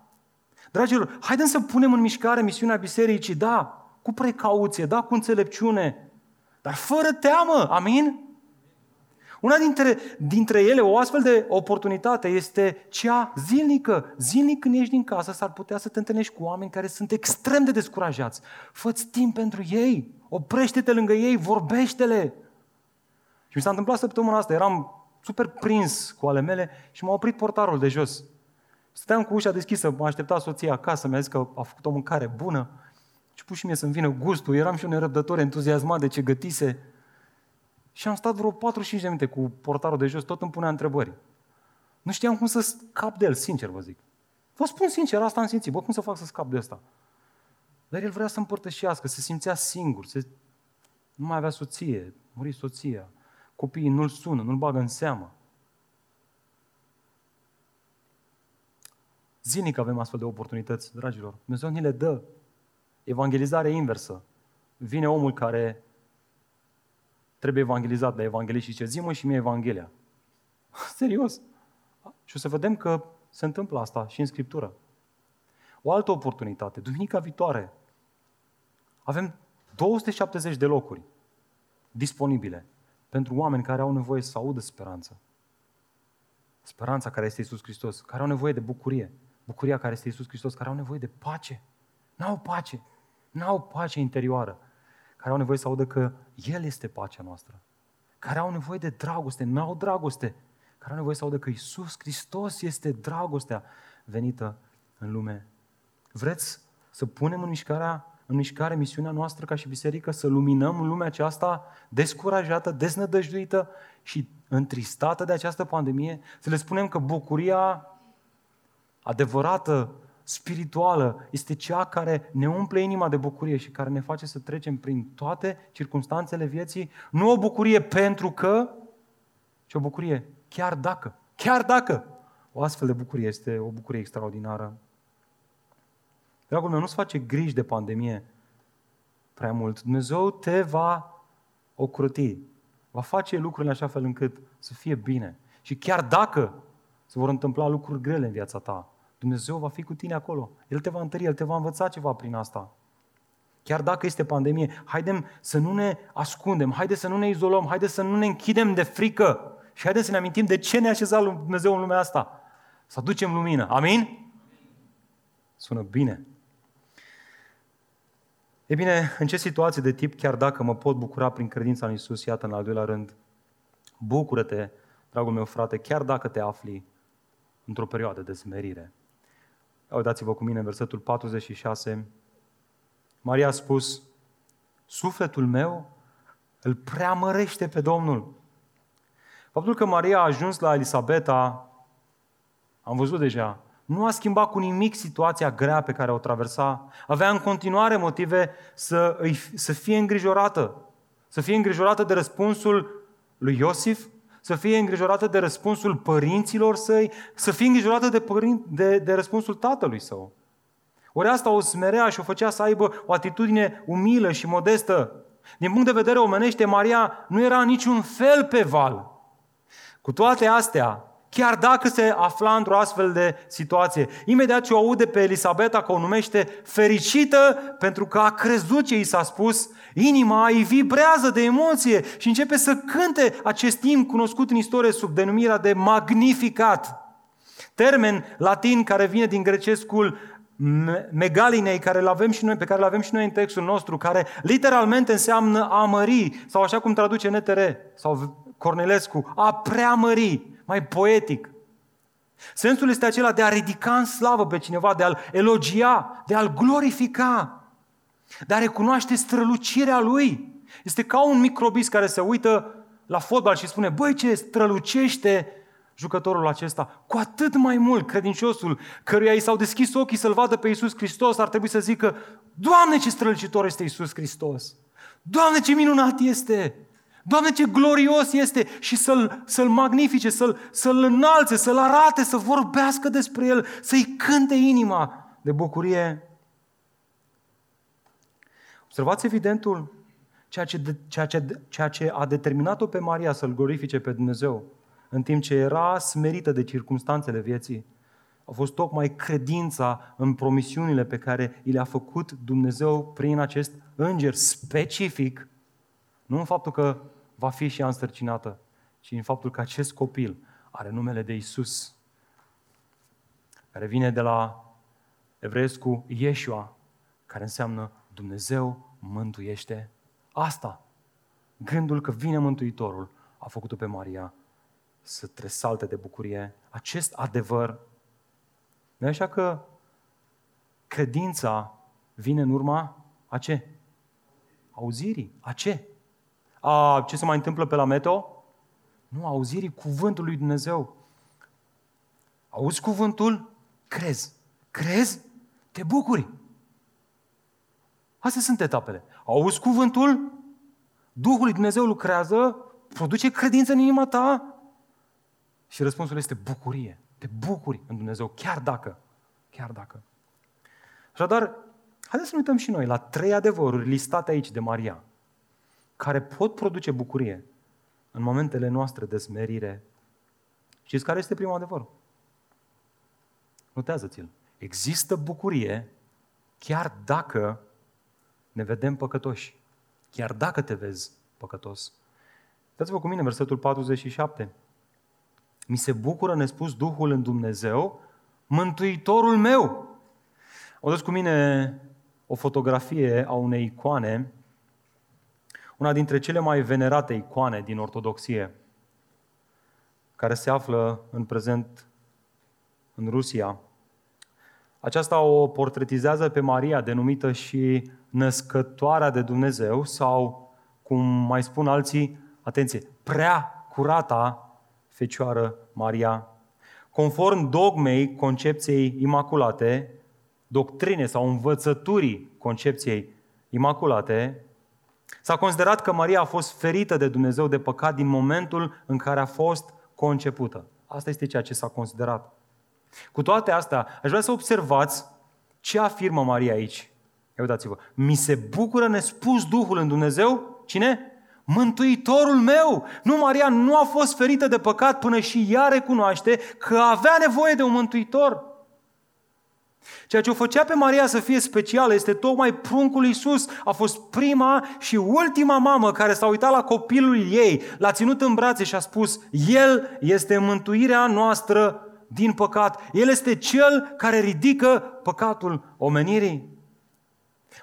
Dragilor, haideți să punem în mișcare misiunea bisericii, da, cu precauție, da, cu înțelepciune, dar fără teamă, amin? Una dintre, dintre ele, o astfel de oportunitate este cea zilnică. Zilnic când ieși din casă s-ar putea să te întâlnești cu oameni care sunt extrem de descurajați. Fă-ți timp pentru ei, oprește-te lângă ei, vorbește-le. Și mi s-a întâmplat săptămâna asta, eram super prins cu ale mele și m-a oprit portarul de jos. Stăteam cu ușa deschisă, m-a așteptat soția acasă, mi-a zis că a făcut o mâncare bună. Și pus și mie să-mi vină gustul, eram și un nerăbdător entuziasmat de ce gătise. Și am stat vreo 45 de minute cu portarul de jos, tot îmi punea întrebări. Nu știam cum să scap de el, sincer vă zic. Vă spun sincer, asta am simțit. Bă, cum să fac să scap de asta? Dar el vrea să împărtășească, se simțea singur, se... nu mai avea soție, muri soția, copiii nu-l sună, nu-l bagă în seamă. Zilnic avem astfel de oportunități, dragilor. Dumnezeu ni le dă. Evangelizare inversă. Vine omul care trebuie evangelizat de evanghelist și ce zi mă și mie Evanghelia. Serios. Și o să vedem că se întâmplă asta și în Scriptură. O altă oportunitate. Duminica viitoare avem 270 de locuri disponibile pentru oameni care au nevoie să audă speranță. Speranța care este Isus Hristos, care au nevoie de bucurie. Bucuria care este Isus Hristos, care au nevoie de pace. N-au pace. N-au pace interioară. Care au nevoie să audă că El este pacea noastră. Care au nevoie de dragoste. N-au dragoste. Care au nevoie să audă că Isus Hristos este dragostea venită în lume. Vreți să punem în mișcarea în mișcare misiunea noastră ca și biserică, să luminăm lumea aceasta descurajată, deznădăjduită și întristată de această pandemie, să le spunem că bucuria adevărată, spirituală, este cea care ne umple inima de bucurie și care ne face să trecem prin toate circunstanțele vieții, nu o bucurie pentru că, ci o bucurie chiar dacă. Chiar dacă. O astfel de bucurie este o bucurie extraordinară. Dragul meu, nu-ți face griji de pandemie prea mult. Dumnezeu te va ocroti. Va face lucrurile așa fel încât să fie bine. Și chiar dacă se vor întâmpla lucruri grele în viața ta, Dumnezeu va fi cu tine acolo. El te va întări, El te va învăța ceva prin asta. Chiar dacă este pandemie, haidem să nu ne ascundem, haide să nu ne izolăm, haide să nu ne închidem de frică și haide să ne amintim de ce ne-a așezat Dumnezeu în lumea asta. Să aducem lumină. Amin? Sună bine. E bine, în ce situație de tip, chiar dacă mă pot bucura prin credința în Isus, iată în al doilea rând, bucură-te, dragul meu frate, chiar dacă te afli într-o perioadă de smerire. Uitați-vă cu mine în versetul 46. Maria a spus, sufletul meu îl preamărește pe Domnul. Faptul că Maria a ajuns la Elisabeta, am văzut deja, nu a schimbat cu nimic situația grea pe care o traversa. Avea în continuare motive să, îi, să fie îngrijorată. Să fie îngrijorată de răspunsul lui Iosif, să fie îngrijorată de răspunsul părinților săi, să fie îngrijorată de, părin, de, de răspunsul tatălui său. Ori asta o smerea și o făcea să aibă o atitudine umilă și modestă. Din punct de vedere omenește, Maria nu era niciun fel pe val. Cu toate astea, chiar dacă se afla într-o astfel de situație. Imediat ce o aude pe Elisabeta că o numește fericită pentru că a crezut ce i s-a spus, inima îi vibrează de emoție și începe să cânte acest timp cunoscut în istorie sub denumirea de magnificat. Termen latin care vine din grecescul megalinei care avem și noi, pe care îl avem și noi în textul nostru, care literalmente înseamnă a mări, sau așa cum traduce NTR sau Cornelescu, a preamări mai poetic. Sensul este acela de a ridica în slavă pe cineva, de a-l elogia, de a-l glorifica, de a recunoaște strălucirea lui. Este ca un microbis care se uită la fotbal și spune, băi, ce strălucește jucătorul acesta. Cu atât mai mult credinciosul căruia i s-au deschis ochii să-L vadă pe Iisus Hristos ar trebui să zică, Doamne, ce strălucitor este Iisus Hristos! Doamne, ce minunat este! Doamne, ce glorios este și să-l, să-l magnifice, să-l, să-l înalțe, să-l arate, să vorbească despre el, să-i cânte inima de bucurie. Observați evidentul, ceea ce, ceea ce, ceea ce a determinat-o pe Maria să-L glorifice pe Dumnezeu, în timp ce era smerită de circunstanțele vieții, a fost tocmai credința în promisiunile pe care i le-a făcut Dumnezeu prin acest înger specific nu în faptul că va fi și ea însărcinată, ci în faptul că acest copil are numele de Isus, care vine de la evreescu Yeshua, care înseamnă Dumnezeu mântuiește. Asta, gândul că vine Mântuitorul, a făcut-o pe Maria să tresalte de bucurie. Acest adevăr. nu așa că credința vine în urma a ce? Auzirii. A ce? A, ce se mai întâmplă pe la meteo? Nu, auzirii cuvântului lui Dumnezeu. Auzi cuvântul? Crezi. Crezi? Te bucuri. Astea sunt etapele. Auzi cuvântul? Duhul lui Dumnezeu lucrează, produce credință în inima ta și răspunsul este bucurie. Te bucuri în Dumnezeu, chiar dacă. Chiar dacă. Așadar, haideți să ne uităm și noi la trei adevăruri listate aici de Maria care pot produce bucurie în momentele noastre de smerire. Știți care este primul adevăr? Notează-ți-l. Există bucurie chiar dacă ne vedem păcătoși. Chiar dacă te vezi păcătos. Uitați-vă cu mine versetul 47. Mi se bucură nespus Duhul în Dumnezeu, Mântuitorul meu. O cu mine o fotografie a unei icoane una dintre cele mai venerate icoane din Ortodoxie, care se află în prezent în Rusia. Aceasta o portretizează pe Maria, denumită și născătoarea de Dumnezeu, sau, cum mai spun alții, atenție, prea curata Fecioară Maria. Conform dogmei concepției imaculate, doctrine sau învățăturii concepției imaculate, s-a considerat că Maria a fost ferită de Dumnezeu de păcat din momentul în care a fost concepută. Asta este ceea ce s-a considerat. Cu toate astea, aș vrea să observați ce afirmă Maria aici. Ia uitați-vă. Mi se bucură nespus Duhul în Dumnezeu. Cine? Mântuitorul meu! Nu, Maria nu a fost ferită de păcat până și ea recunoaște că avea nevoie de un mântuitor. Ceea ce o făcea pe Maria să fie specială este tocmai pruncul Iisus. A fost prima și ultima mamă care s-a uitat la copilul ei, l-a ținut în brațe și a spus, El este mântuirea noastră din păcat. El este Cel care ridică păcatul omenirii.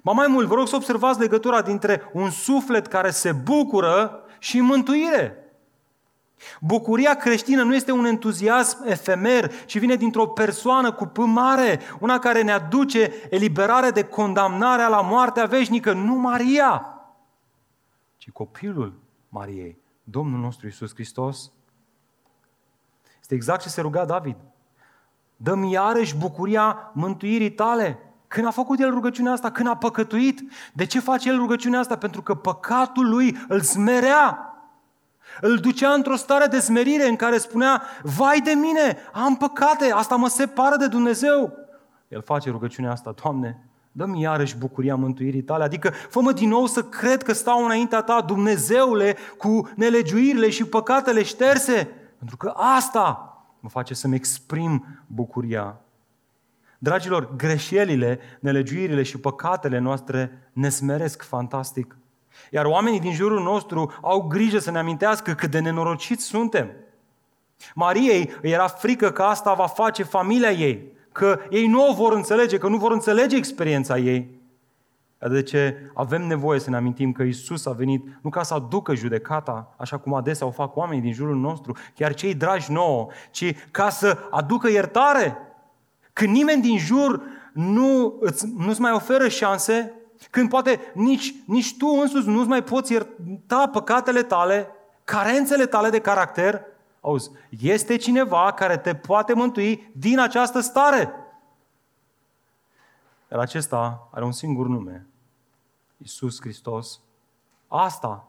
Ba mai mult, vă rog să observați legătura dintre un suflet care se bucură și mântuire. Bucuria creștină nu este un entuziasm efemer, ci vine dintr-o persoană cu P mare, una care ne aduce eliberare de condamnarea la moartea veșnică, nu Maria, ci copilul Mariei, Domnul nostru Isus Hristos. Este exact ce se ruga David. Dă-mi iarăși bucuria mântuirii tale. Când a făcut el rugăciunea asta? Când a păcătuit? De ce face el rugăciunea asta? Pentru că păcatul lui îl smerea. Îl ducea într-o stare de smerire în care spunea, vai de mine, am păcate, asta mă separă de Dumnezeu. El face rugăciunea asta, Doamne, dă-mi iarăși bucuria mântuirii tale, adică fă-mă din nou să cred că stau înaintea ta, Dumnezeule, cu nelegiuirile și păcatele șterse, pentru că asta mă face să-mi exprim bucuria. Dragilor, greșelile, nelegiuirile și păcatele noastre ne smeresc fantastic. Iar oamenii din jurul nostru au grijă să ne amintească cât de nenorociți suntem. Mariei îi era frică că asta va face familia ei, că ei nu o vor înțelege, că nu vor înțelege experiența ei. De ce avem nevoie să ne amintim că Isus a venit nu ca să aducă judecata, așa cum adesea o fac oamenii din jurul nostru, chiar cei dragi nouă, ci ca să aducă iertare. Când nimeni din jur nu, îți, nu-ți mai oferă șanse, când poate nici, nici tu însuți nu-ți mai poți ierta păcatele tale, carențele tale de caracter, auzi, este cineva care te poate mântui din această stare. Iar acesta are un singur nume, Isus Hristos. Asta,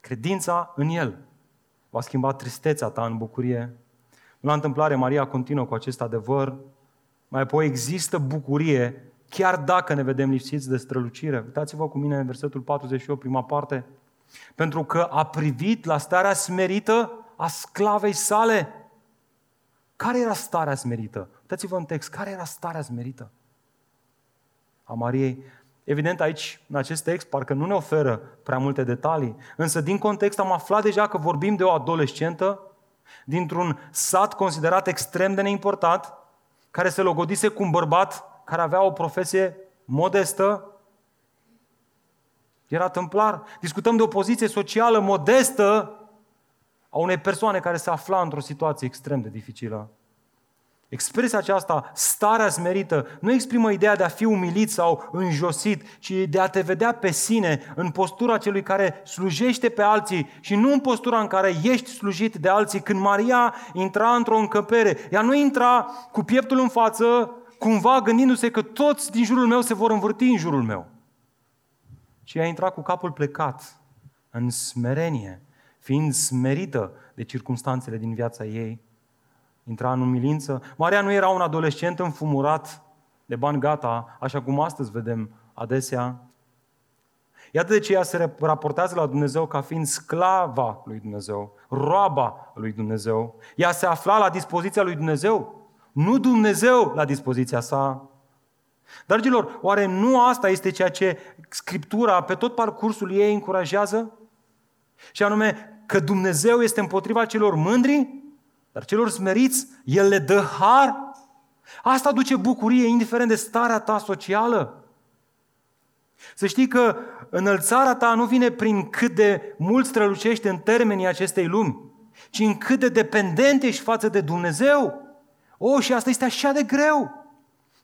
credința în El, va schimba tristețea ta în bucurie. La întâmplare, Maria continuă cu acest adevăr. Mai apoi există bucurie chiar dacă ne vedem lipsiți de strălucire. Uitați-vă cu mine în versetul 48, prima parte. Pentru că a privit la starea smerită a sclavei sale. Care era starea smerită? Uitați-vă în text, care era starea smerită a Mariei? Evident, aici, în acest text, parcă nu ne oferă prea multe detalii, însă din context am aflat deja că vorbim de o adolescentă dintr-un sat considerat extrem de neimportant, care se logodise cu un bărbat care avea o profesie modestă, era tâmplar. Discutăm de o poziție socială modestă a unei persoane care se afla într-o situație extrem de dificilă. Expresia aceasta, starea smerită, nu exprimă ideea de a fi umilit sau înjosit, ci de a te vedea pe sine în postura celui care slujește pe alții și nu în postura în care ești slujit de alții. Când Maria intra într-o încăpere, ea nu intra cu pieptul în față, cumva gândindu-se că toți din jurul meu se vor învârti în jurul meu. Și a intrat cu capul plecat, în smerenie, fiind smerită de circumstanțele din viața ei. Intra în umilință. Maria nu era un adolescent înfumurat de bani gata, așa cum astăzi vedem adesea. Iată de ce ea se raportează la Dumnezeu ca fiind sclava lui Dumnezeu, roaba lui Dumnezeu. Ea se afla la dispoziția lui Dumnezeu nu Dumnezeu la dispoziția sa. Dragilor, oare nu asta este ceea ce Scriptura pe tot parcursul ei încurajează? Și anume că Dumnezeu este împotriva celor mândri, dar celor smeriți, El le dă har. Asta aduce bucurie, indiferent de starea ta socială. Să știi că înălțarea ta nu vine prin cât de mult strălucești în termenii acestei lumi, ci în cât de dependent ești față de Dumnezeu. O, și asta este așa de greu.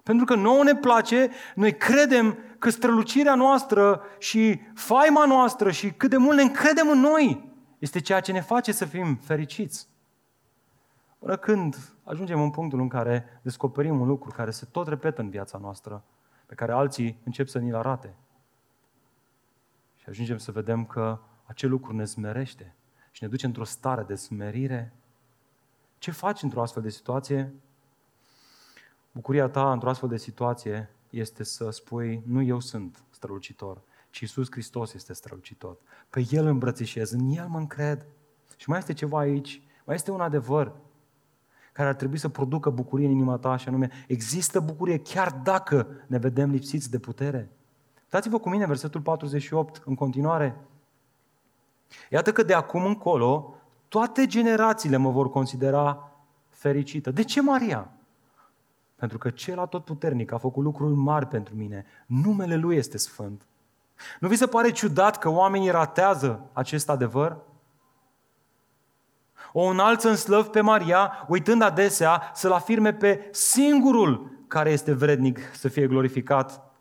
Pentru că nouă ne place, noi credem că strălucirea noastră și faima noastră și cât de mult ne încredem în noi este ceea ce ne face să fim fericiți. Până când ajungem în punctul în care descoperim un lucru care se tot repetă în viața noastră, pe care alții încep să ni-l arate. Și ajungem să vedem că acel lucru ne smerește și ne duce într-o stare de smerire. Ce faci într-o astfel de situație? Bucuria ta într-o astfel de situație este să spui, nu eu sunt strălucitor, ci Iisus Hristos este strălucitor. Pe El îmbrățișez, în El mă încred. Și mai este ceva aici, mai este un adevăr care ar trebui să producă bucurie în inima ta, și anume, există bucurie chiar dacă ne vedem lipsiți de putere. Dați-vă cu mine versetul 48 în continuare. Iată că de acum încolo toate generațiile mă vor considera fericită. De ce Maria? Pentru că cel atotputernic a făcut lucruri mari pentru mine. Numele Lui este sfânt. Nu vi se pare ciudat că oamenii ratează acest adevăr? O înalță în slăv pe Maria, uitând adesea să-L afirme pe singurul care este vrednic să fie glorificat.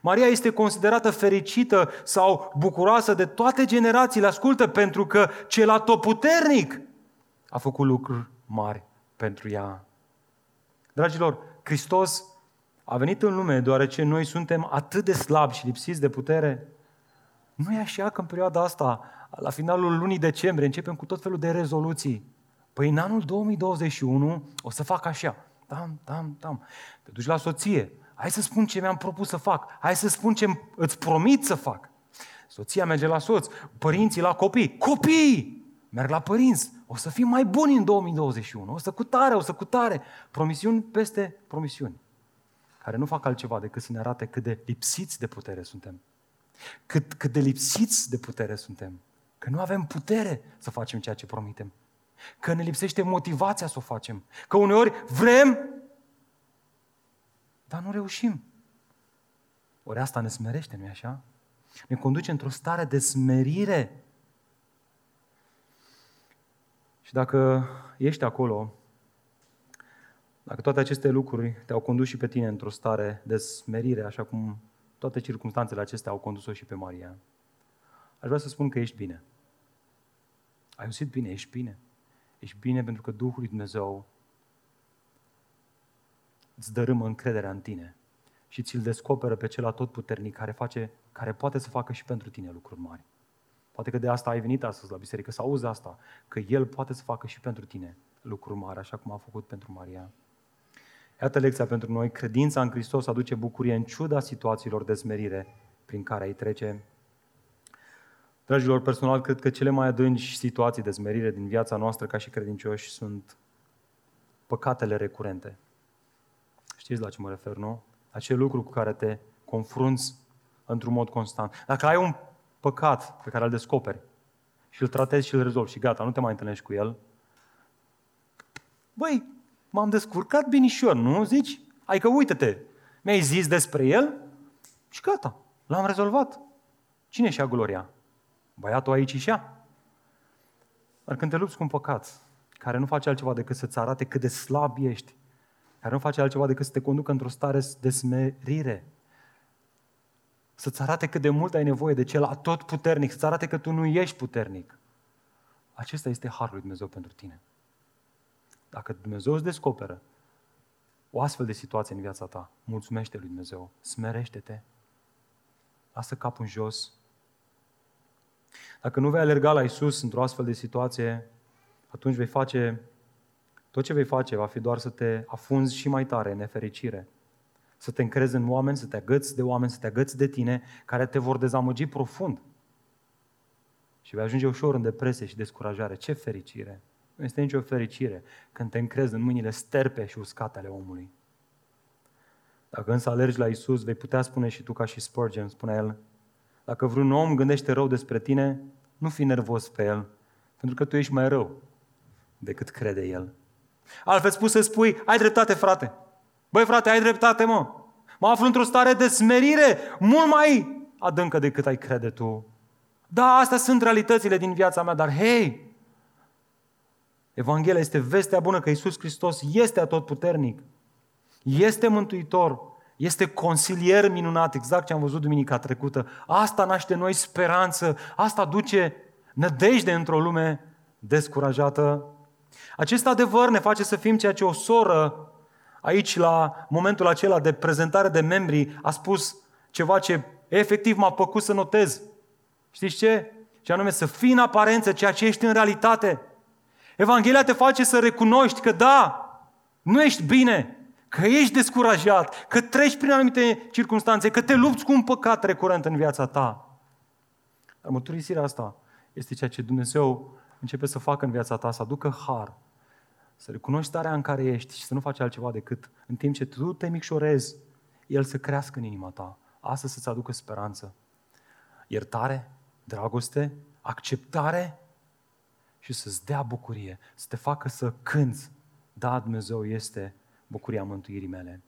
Maria este considerată fericită sau bucuroasă de toate generațiile, ascultă, pentru că cel atotputernic a făcut lucruri mari pentru ea. Dragilor, Hristos a venit în lume deoarece noi suntem atât de slabi și lipsiți de putere. Nu e așa că în perioada asta, la finalul lunii decembrie, începem cu tot felul de rezoluții. Păi în anul 2021 o să fac așa. Tam, tam, tam. Te duci la soție. Hai să spun ce mi-am propus să fac. Hai să spun ce îți promit să fac. Soția merge la soț, părinții la copii. Copii! Merg la părinți. O să fim mai buni în 2021. O să cu tare, o să cu tare. Promisiuni peste promisiuni. Care nu fac altceva decât să ne arate cât de lipsiți de putere suntem. Cât, cât de lipsiți de putere suntem. Că nu avem putere să facem ceea ce promitem. Că ne lipsește motivația să o facem. Că uneori vrem, dar nu reușim. Ori asta ne smerește, nu-i așa? Ne conduce într-o stare de smerire și dacă ești acolo, dacă toate aceste lucruri te-au condus și pe tine într-o stare de smerire, așa cum toate circunstanțele acestea au condus-o și pe Maria, aș vrea să spun că ești bine. Ai auzit bine, ești bine. Ești bine pentru că Duhul lui Dumnezeu îți dărâmă încrederea în tine și ți-l descoperă pe cel atotputernic care, face, care poate să facă și pentru tine lucruri mari. Poate că de asta ai venit astăzi la biserică, să auzi asta, că El poate să facă și pentru tine lucruri mari, așa cum a făcut pentru Maria. Iată lecția pentru noi. Credința în Hristos aduce bucurie în ciuda situațiilor de smerire prin care îi trece. Dragilor, personal, cred că cele mai adânci situații de smerire din viața noastră ca și credincioși sunt păcatele recurente. Știți la ce mă refer, nu? Acel lucru cu care te confrunți într-un mod constant. Dacă ai un păcat pe care îl descoperi și îl tratezi și îl rezolvi și gata, nu te mai întâlnești cu el, băi, m-am descurcat binișor, nu zici? Ai că uite-te, mi-ai zis despre el și gata, l-am rezolvat. Cine și-a gloria? Băiatul aici și ea. Dar când te lupți cu un păcat care nu face altceva decât să-ți arate cât de slab ești, care nu face altceva decât să te conducă într-o stare de smerire, să-ți arate cât de mult ai nevoie de cel tot puternic, să-ți arate că tu nu ești puternic. Acesta este harul lui Dumnezeu pentru tine. Dacă Dumnezeu îți descoperă o astfel de situație în viața ta, mulțumește lui Dumnezeu, smerește-te, lasă capul în jos. Dacă nu vei alerga la Isus într-o astfel de situație, atunci vei face, tot ce vei face va fi doar să te afunzi și mai tare în nefericire să te încrezi în oameni, să te agăți de oameni, să te agăți de tine, care te vor dezamăgi profund. Și vei ajunge ușor în depresie și descurajare. Ce fericire! Nu este nicio fericire când te încrezi în mâinile sterpe și uscate ale omului. Dacă însă alergi la Isus, vei putea spune și tu ca și Spurgeon, spune el, dacă vreun om gândește rău despre tine, nu fi nervos pe el, pentru că tu ești mai rău decât crede el. Altfel spus să spui, ai dreptate, frate. Băi frate, ai dreptate, mă. Mă aflu într-o stare de smerire mult mai adâncă decât ai crede tu. Da, astea sunt realitățile din viața mea, dar hei, Evanghelia este vestea bună că Isus Hristos este atotputernic, este mântuitor Este consilier minunat, exact ce am văzut duminica trecută. Asta naște noi speranță, asta duce nădejde într-o lume descurajată. Acest adevăr ne face să fim ceea ce o soră aici la momentul acela de prezentare de membri a spus ceva ce efectiv m-a făcut să notez. Știți ce? Ce anume să fii în aparență ceea ce ești în realitate. Evanghelia te face să recunoști că da, nu ești bine, că ești descurajat, că treci prin anumite circunstanțe, că te lupți cu un păcat recurent în viața ta. Dar mărturisirea asta este ceea ce Dumnezeu începe să facă în viața ta, să aducă har, să recunoști starea în care ești și să nu faci altceva decât în timp ce tu te micșorezi, El să crească în inima ta. Asta să-ți aducă speranță. Iertare, dragoste, acceptare și să-ți dea bucurie, să te facă să cânți. Da, Dumnezeu este bucuria mântuirii mele.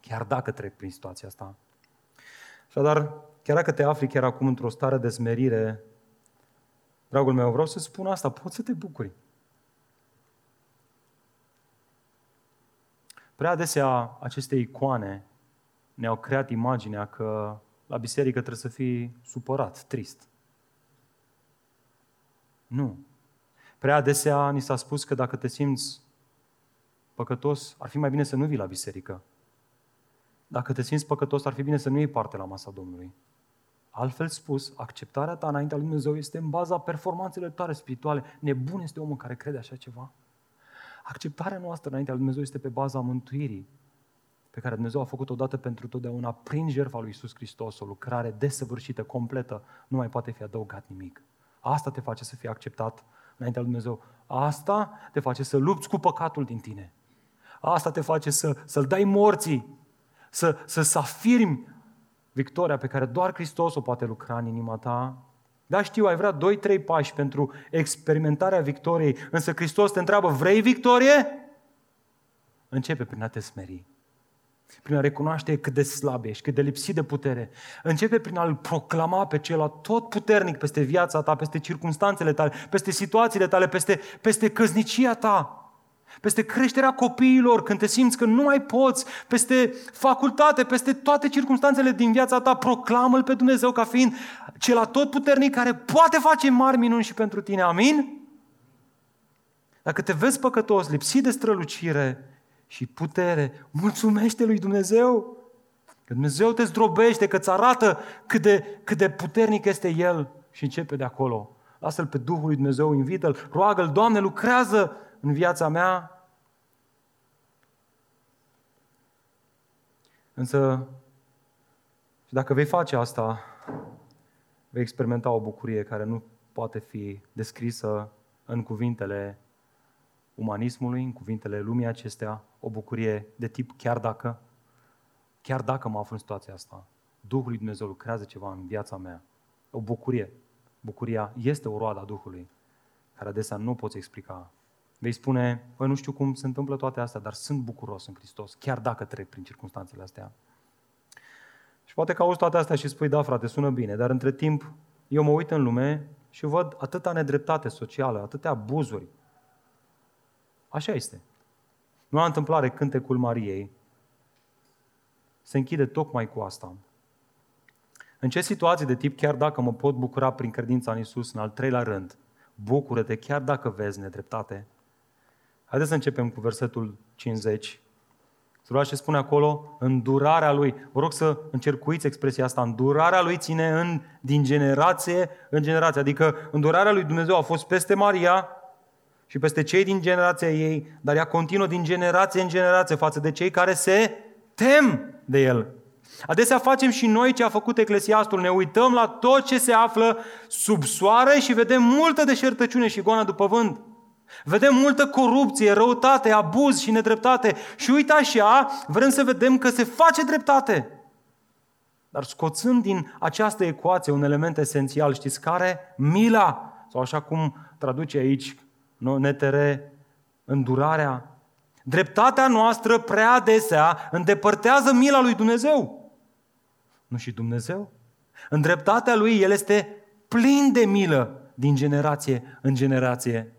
Chiar dacă trec prin situația asta. Așadar, chiar dacă te afli chiar acum într-o stare de smerire, dragul meu, vreau să spun asta, poți să te bucuri. Prea adesea aceste icoane ne-au creat imaginea că la biserică trebuie să fii supărat, trist. Nu. Prea adesea ni s-a spus că dacă te simți păcătos, ar fi mai bine să nu vii la biserică. Dacă te simți păcătos, ar fi bine să nu iei parte la masa Domnului. Altfel spus, acceptarea ta înaintea lui Dumnezeu este în baza performanțelor tale spirituale. Nebun este omul care crede așa ceva. Acceptarea noastră înaintea lui Dumnezeu este pe baza mântuirii pe care Dumnezeu a făcut odată pentru totdeauna prin jertfa lui Isus Hristos, o lucrare desăvârșită, completă, nu mai poate fi adăugat nimic. Asta te face să fii acceptat înaintea lui Dumnezeu. Asta te face să lupți cu păcatul din tine. Asta te face să, să-l dai morții, să, să, să afirmi victoria pe care doar Hristos o poate lucra în inima ta. Da, știu, ai vrea 2-3 pași pentru experimentarea victoriei, însă Hristos te întreabă, vrei victorie? Începe prin a te smeri. Prin a recunoaște cât de slab ești, cât de lipsit de putere. Începe prin a-L proclama pe cel tot puternic peste viața ta, peste circunstanțele tale, peste situațiile tale, peste, peste căznicia ta peste creșterea copiilor, când te simți că nu mai poți, peste facultate, peste toate circunstanțele din viața ta, proclamă-L pe Dumnezeu ca fiind cel atotputernic care poate face mari minuni și pentru tine. Amin? Dacă te vezi păcătos, lipsit de strălucire și putere, mulțumește lui Dumnezeu. Că Dumnezeu te zdrobește, că îți arată cât de, cât de puternic este El și începe de acolo. Lasă-L pe Duhul lui Dumnezeu, invită-L, roagă-L, Doamne, lucrează în viața mea. Însă, și dacă vei face asta, vei experimenta o bucurie care nu poate fi descrisă în cuvintele umanismului, în cuvintele lumii acestea, o bucurie de tip chiar dacă, chiar dacă mă aflu în situația asta, Duhul lui Dumnezeu lucrează ceva în viața mea. O bucurie. Bucuria este o roadă a Duhului, care adesea nu poți explica Vei spune, păi nu știu cum se întâmplă toate astea, dar sunt bucuros în Hristos, chiar dacă trec prin circunstanțele astea. Și poate că auzi toate astea și spui, da frate, sună bine, dar între timp eu mă uit în lume și văd atâta nedreptate socială, atâtea abuzuri. Așa este. Nu a întâmplare cântecul Mariei se închide tocmai cu asta. În ce situații de tip, chiar dacă mă pot bucura prin credința în Isus, în al treilea rând, bucură-te chiar dacă vezi nedreptate, Haideți să începem cu versetul 50. Să ce spune acolo, îndurarea lui. Vă rog să încercuiți expresia asta. Îndurarea lui ține în, din generație în generație. Adică îndurarea lui Dumnezeu a fost peste Maria și peste cei din generația ei, dar ea continuă din generație în generație față de cei care se tem de el. Adesea facem și noi ce a făcut Eclesiastul, ne uităm la tot ce se află sub soare și vedem multă deșertăciune și goană după vânt. Vedem multă corupție, răutate, abuz și nedreptate. Și uite așa, vrem să vedem că se face dreptate. Dar scoțând din această ecuație un element esențial, știți care? Mila, sau așa cum traduce aici NTR, îndurarea. Dreptatea noastră prea adesea îndepărtează mila lui Dumnezeu. Nu și Dumnezeu? În dreptatea lui, El este plin de milă din generație în generație.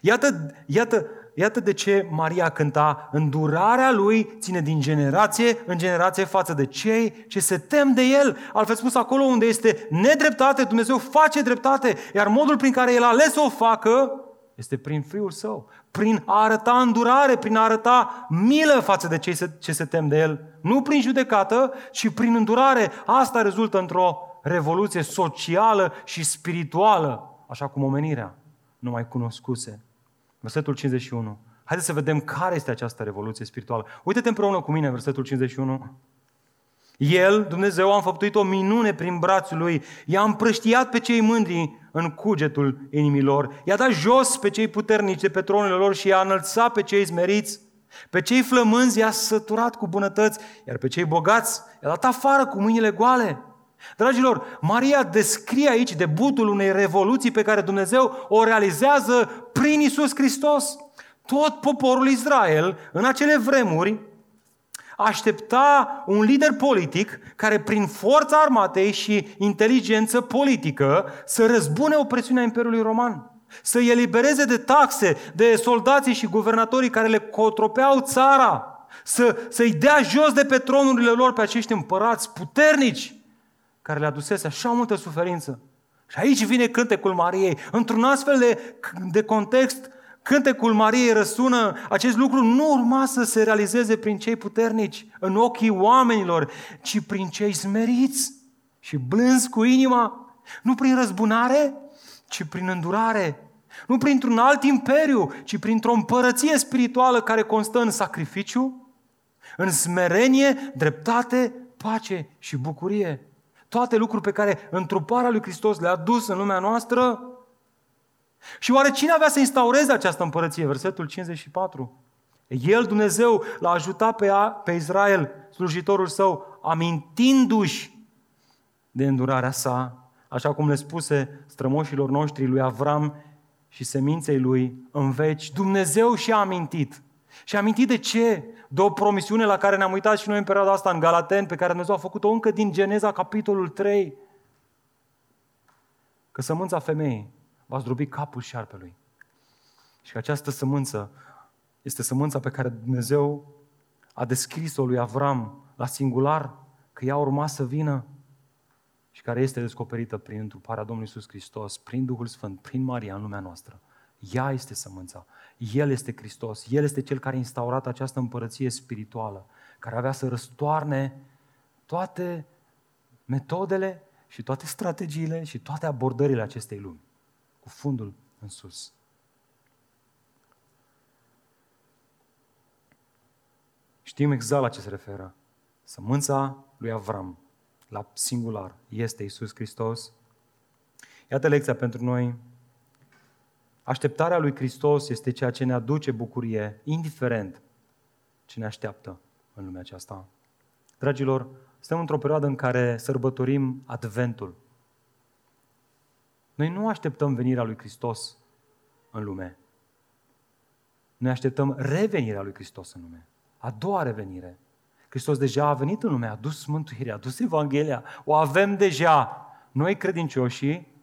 Iată, iată iată de ce Maria cânta, îndurarea lui ține din generație în generație față de cei ce se tem de el. Altfel spus, acolo unde este nedreptate, Dumnezeu face dreptate, iar modul prin care el a ales să o facă este prin Fiul Său, prin a arăta îndurare, prin a arăta milă față de cei ce se tem de El. Nu prin judecată, ci prin îndurare. Asta rezultă într-o revoluție socială și spirituală, așa cum omenirea nu mai cunoscuse. Versetul 51. Haideți să vedem care este această revoluție spirituală. Uite-te împreună cu mine, versetul 51. El, Dumnezeu, a înfăptuit o minune prin brațul lui, i-a împrăștiat pe cei mândri în cugetul inimilor, i-a dat jos pe cei puternici de pe tronurile lor și i-a înălțat pe cei smeriți, pe cei flămânzi i-a săturat cu bunătăți, iar pe cei bogați i-a dat afară cu mâinile goale. Dragilor, Maria descrie aici debutul unei revoluții pe care Dumnezeu o realizează prin Isus Hristos. Tot poporul Israel, în acele vremuri, aștepta un lider politic care prin forța armatei și inteligență politică să răzbune opresiunea Imperiului Roman. Să elibereze de taxe, de soldații și guvernatorii care le cotropeau țara. Să, să-i dea jos de pe tronurile lor pe acești împărați puternici care le adusese așa multă suferință. Și aici vine cântecul Mariei. Într-un astfel de, de context, cântecul Mariei răsună, acest lucru nu urma să se realizeze prin cei puternici, în ochii oamenilor, ci prin cei smeriți și blânzi cu inima. Nu prin răzbunare, ci prin îndurare. Nu printr-un alt imperiu, ci printr-o împărăție spirituală care constă în sacrificiu, în smerenie, dreptate, pace și bucurie. Toate lucruri pe care întruparea lui Hristos le-a dus în lumea noastră. Și oare cine avea să instaureze această împărăție? Versetul 54. El, Dumnezeu, l-a ajutat pe, a, pe Israel, slujitorul său, amintindu-și de îndurarea sa, așa cum le spuse strămoșilor noștri lui Avram și seminței lui în veci. Dumnezeu și-a amintit. Și a amintit de ce? de o promisiune la care ne-am uitat și noi în perioada asta în Galaten, pe care Dumnezeu a făcut-o încă din Geneza, capitolul 3. Că sămânța femeii va zdrobi capul șarpelui. Și că această sămânță este sămânța pe care Dumnezeu a descris-o lui Avram la singular, că ea urma să vină și care este descoperită prin întruparea Domnului Iisus Hristos, prin Duhul Sfânt, prin Maria în lumea noastră. Ea este sămânța. El este Hristos. El este Cel care a instaurat această împărăție spirituală, care avea să răstoarne toate metodele și toate strategiile și toate abordările acestei lumi, cu fundul în sus. Știm exact la ce se referă. Sămânța lui Avram, la singular, este Isus Hristos. Iată lecția pentru noi Așteptarea lui Hristos este ceea ce ne aduce bucurie, indiferent ce ne așteaptă în lumea aceasta. Dragilor, suntem într-o perioadă în care sărbătorim Adventul. Noi nu așteptăm venirea lui Hristos în lume. Noi așteptăm revenirea lui Hristos în lume. A doua revenire. Hristos deja a venit în lume, a dus mântuirea, a dus Evanghelia, o avem deja. Noi credincioșii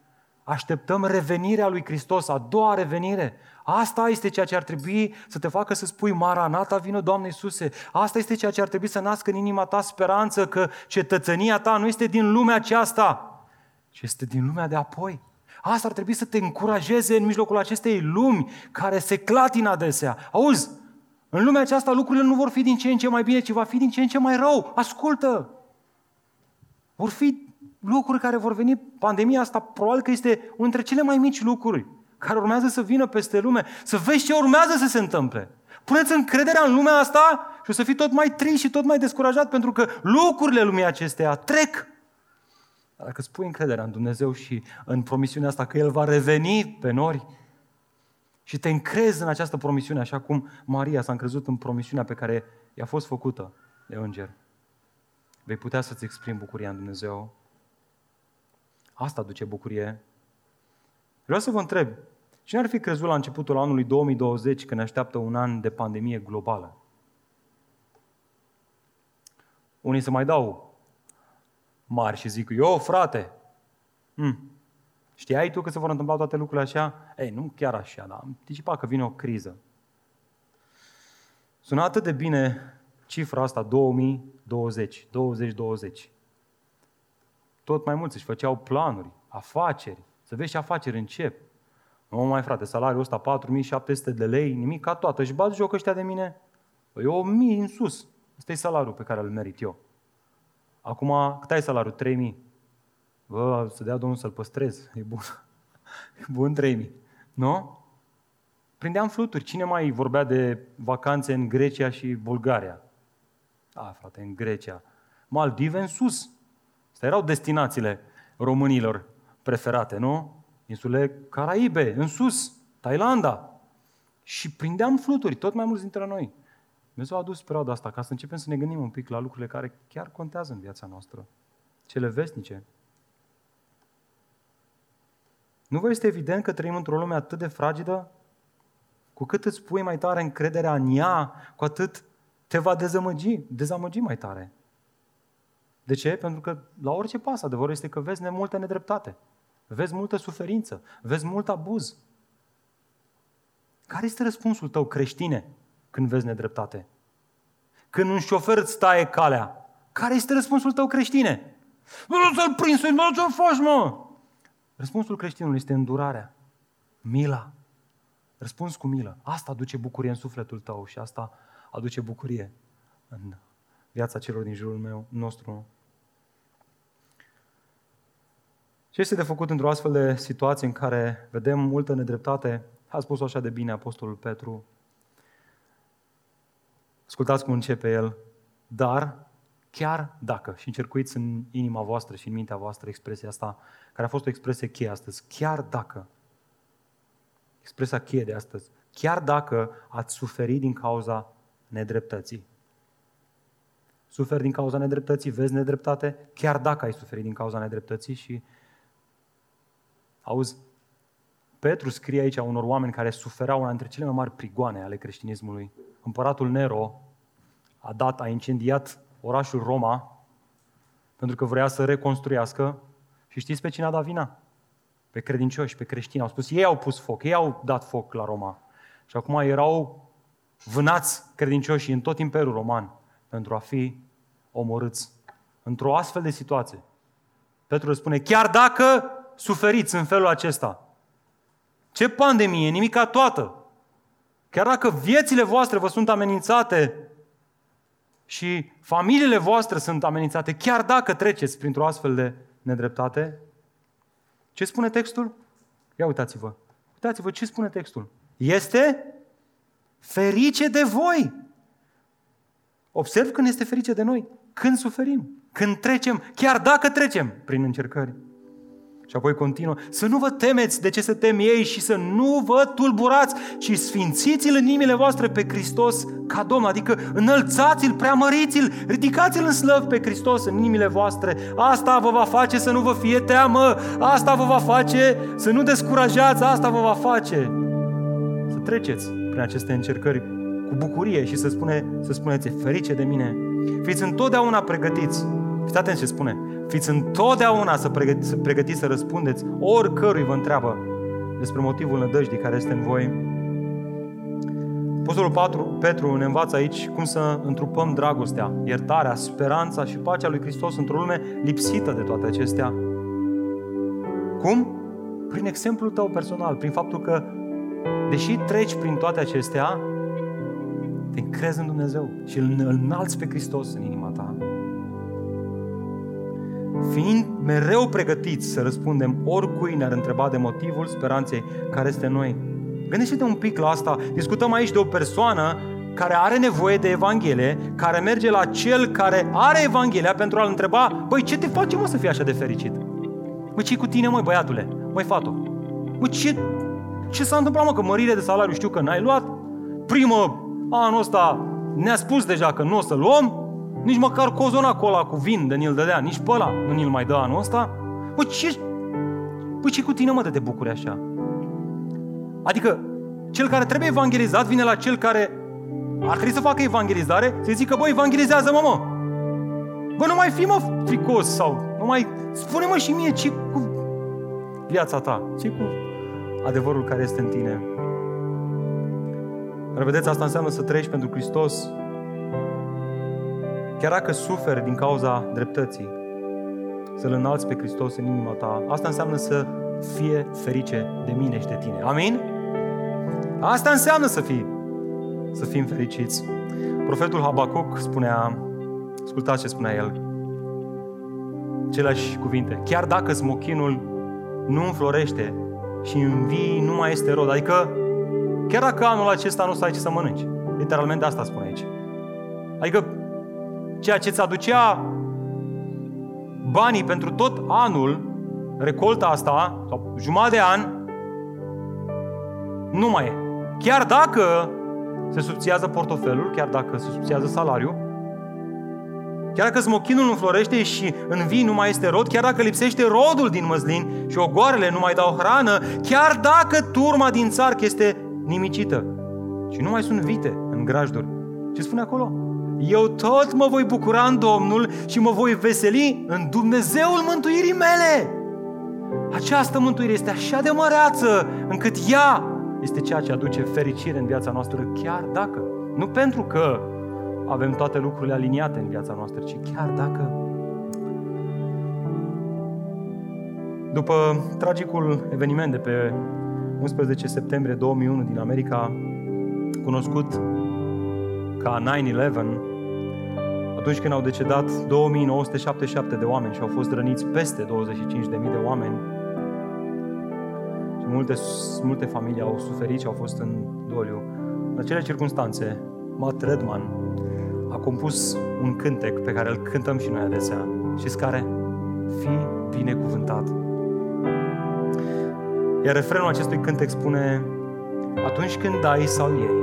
Așteptăm revenirea lui Hristos, a doua revenire. Asta este ceea ce ar trebui să te facă să spui Maranata, vină Doamne Iisuse. Asta este ceea ce ar trebui să nască în inima ta speranță că cetățenia ta nu este din lumea aceasta, ci este din lumea de apoi. Asta ar trebui să te încurajeze în mijlocul acestei lumi care se clatină adesea. Auzi, în lumea aceasta lucrurile nu vor fi din ce în ce mai bine, ci va fi din ce în ce mai rău. Ascultă! Vor fi lucruri care vor veni, pandemia asta probabil că este unul dintre cele mai mici lucruri care urmează să vină peste lume. Să vezi ce urmează să se întâmple. Puneți încrederea în lumea asta și o să fii tot mai trist și tot mai descurajat pentru că lucrurile lumii acesteia trec. Dar dacă îți pui încrederea în Dumnezeu și în promisiunea asta că El va reveni pe nori și te încrezi în această promisiune așa cum Maria s-a încrezut în promisiunea pe care i-a fost făcută de înger, vei putea să-ți exprimi bucuria în Dumnezeu Asta aduce bucurie. Vreau să vă întreb, cine ar fi crezut la începutul anului 2020 când ne așteaptă un an de pandemie globală? Unii se mai dau mari și zic, eu, frate, hmm, știai tu că se vor întâmpla toate lucrurile așa? Ei, nu chiar așa, dar am anticipat că vine o criză. Sună atât de bine cifra asta 2020, 2020. Tot mai mulți își făceau planuri, afaceri, să vezi ce afaceri încep. Nu mai frate, salariul ăsta 4700 de lei, nimic ca toată. Și bat joc ăștia de mine? Păi 1000 în sus. Ăsta e salariul pe care îl merit eu. Acum, cât ai salariul? 3000. Bă, să dea Domnul să-l păstrez. E bun. E bun 3000. Nu? Prindeam fluturi. Cine mai vorbea de vacanțe în Grecia și Bulgaria? A, frate, în Grecia. Maldive în sus. Astea erau destinațiile românilor preferate, nu? Insule Caraibe, în sus, Thailanda. Și prindeam fluturi, tot mai mulți dintre noi. Dumnezeu a adus perioada asta ca să începem să ne gândim un pic la lucrurile care chiar contează în viața noastră. Cele vesnice. Nu vă este evident că trăim într-o lume atât de fragedă? Cu cât îți pui mai tare încrederea în ea, cu atât te va dezamăgi, dezamăgi mai tare. De ce? Pentru că la orice pas, adevărul este că vezi multă nedreptate, vezi multă suferință, vezi mult abuz. Care este răspunsul tău creștine când vezi nedreptate? Când un șofer îți taie calea, care este răspunsul tău creștine? Nu să-l prinzi, nu să-l faci, mă! Răspunsul creștinului este îndurarea, mila. Răspuns cu milă. Asta aduce bucurie în sufletul tău și asta aduce bucurie în viața celor din jurul meu, nostru. Ce este de făcut într-o astfel de situație în care vedem multă nedreptate? A spus-o așa de bine Apostolul Petru. Ascultați cum începe el. Dar, chiar dacă, și încercuiți în inima voastră și în mintea voastră expresia asta, care a fost o expresie cheie astăzi, chiar dacă, expresia cheie de astăzi, chiar dacă ați suferit din cauza nedreptății. Suferi din cauza nedreptății, vezi nedreptate, chiar dacă ai suferit din cauza nedreptății și auzi, Petru scrie aici unor oameni care suferau una dintre cele mai mari prigoane ale creștinismului. Împăratul Nero a dat, a incendiat orașul Roma pentru că vrea să reconstruiască și știți pe cine a dat vina? Pe credincioși, pe creștini. Au spus, ei au pus foc, ei au dat foc la Roma. Și acum erau vânați credincioșii în tot Imperiul Roman pentru a fi omorâți. Într-o astfel de situație, Petru spune, chiar dacă suferiți în felul acesta, ce pandemie, nimica toată, chiar dacă viețile voastre vă sunt amenințate și familiile voastre sunt amenințate, chiar dacă treceți printr-o astfel de nedreptate, ce spune textul? Ia uitați-vă. Uitați-vă ce spune textul. Este Ferice de voi! Observ când este ferice de noi. Când suferim, când trecem, chiar dacă trecem prin încercări. Și apoi continuă, să nu vă temeți de ce se tem ei și să nu vă tulburați, ci sfințiți-l în inimile voastre pe Hristos ca Domn, adică înălțați-l, preamăriți-l, ridicați-l în slăv pe Hristos în inimile voastre. Asta vă va face să nu vă fie teamă, asta vă va face să nu descurajați, asta vă va face să treceți prin aceste încercări cu bucurie și să, spune, să spuneți, ferice de mine. Fiți întotdeauna pregătiți. Fiți atenți ce spune. Fiți întotdeauna să pregătiți, să pregătiți să răspundeți oricărui vă întreabă despre motivul nădăjdii care este în voi. Apostolul Petru ne învață aici cum să întrupăm dragostea, iertarea, speranța și pacea lui Hristos într-o lume lipsită de toate acestea. Cum? Prin exemplul tău personal, prin faptul că deși treci prin toate acestea, te încrezi în Dumnezeu și îl înalți pe Hristos în inima ta. Fiind mereu pregătiți să răspundem oricui ne-ar întreba de motivul speranței care este în noi. Gândește-te un pic la asta. Discutăm aici de o persoană care are nevoie de Evanghelie, care merge la cel care are Evanghelia pentru a-l întreba, băi, ce te face, mă, să fii așa de fericit? Băi, ce cu tine, măi, băiatule? Măi, fato? Măi, ce ce s-a întâmplat, mă, că mărire de salariu știu că n-ai luat? Primă, anul ăsta ne-a spus deja că nu o să luăm, nici măcar cozona cola cu vin de ni-l dădea, nici pe ăla nu ni-l mai dă anul ăsta. Bă, ce... Bă, ce cu tine, mă, de te bucuri așa? Adică, cel care trebuie evangelizat vine la cel care ar trebui să facă evangelizare, să zică, bă, evangelizează-mă, mă! Bă, nu mai fi, mă, fricos sau nu mai... Spune-mă și mie ce cu viața ta, ce cu adevărul care este în tine. Dar vedeți, asta înseamnă să trăiești pentru Hristos, chiar dacă suferi din cauza dreptății, să-L înalți pe Hristos în inima ta. Asta înseamnă să fie ferice de mine și de tine. Amin? Asta înseamnă să fii, să fim fericiți. Profetul Habacuc spunea, ascultați ce spunea el, aceleași cuvinte. Chiar dacă smochinul nu înflorește și în vii nu mai este rod, adică chiar dacă anul acesta nu o să ai ce să mănânci. Literalmente asta spune aici. Adică ceea ce ți aducea banii pentru tot anul, recolta asta, sau jumătate de an, nu mai e. Chiar dacă se subțiază portofelul, chiar dacă se subțiază salariul, chiar dacă smochinul nu florește și în vii nu mai este rod, chiar dacă lipsește rodul din măslin și ogoarele nu mai dau hrană, chiar dacă turma din țarc este nimicită și nu mai sunt vite în grajduri. Ce spune acolo? Eu tot mă voi bucura în Domnul și mă voi veseli în Dumnezeul mântuirii mele. Această mântuire este așa de măreață încât ea este ceea ce aduce fericire în viața noastră, chiar dacă, nu pentru că avem toate lucrurile aliniate în viața noastră, ci chiar dacă. După tragicul eveniment de pe 11 septembrie 2001 din America, cunoscut ca 9-11, atunci când au decedat 2977 de oameni și au fost răniți peste 25.000 de oameni, și multe, multe familii au suferit și au fost în doliu. În acele circunstanțe, Matt Redman a compus un cântec pe care îl cântăm și noi adesea. Și care? Fii binecuvântat. Iar refrenul acestui cântec spune Atunci când dai sau ei,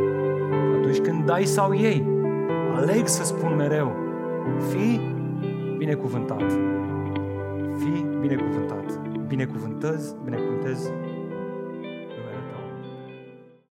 atunci când dai sau ei, aleg să spun mereu, fii binecuvântat. Fii binecuvântat. Binecuvântăți, binecuvântezi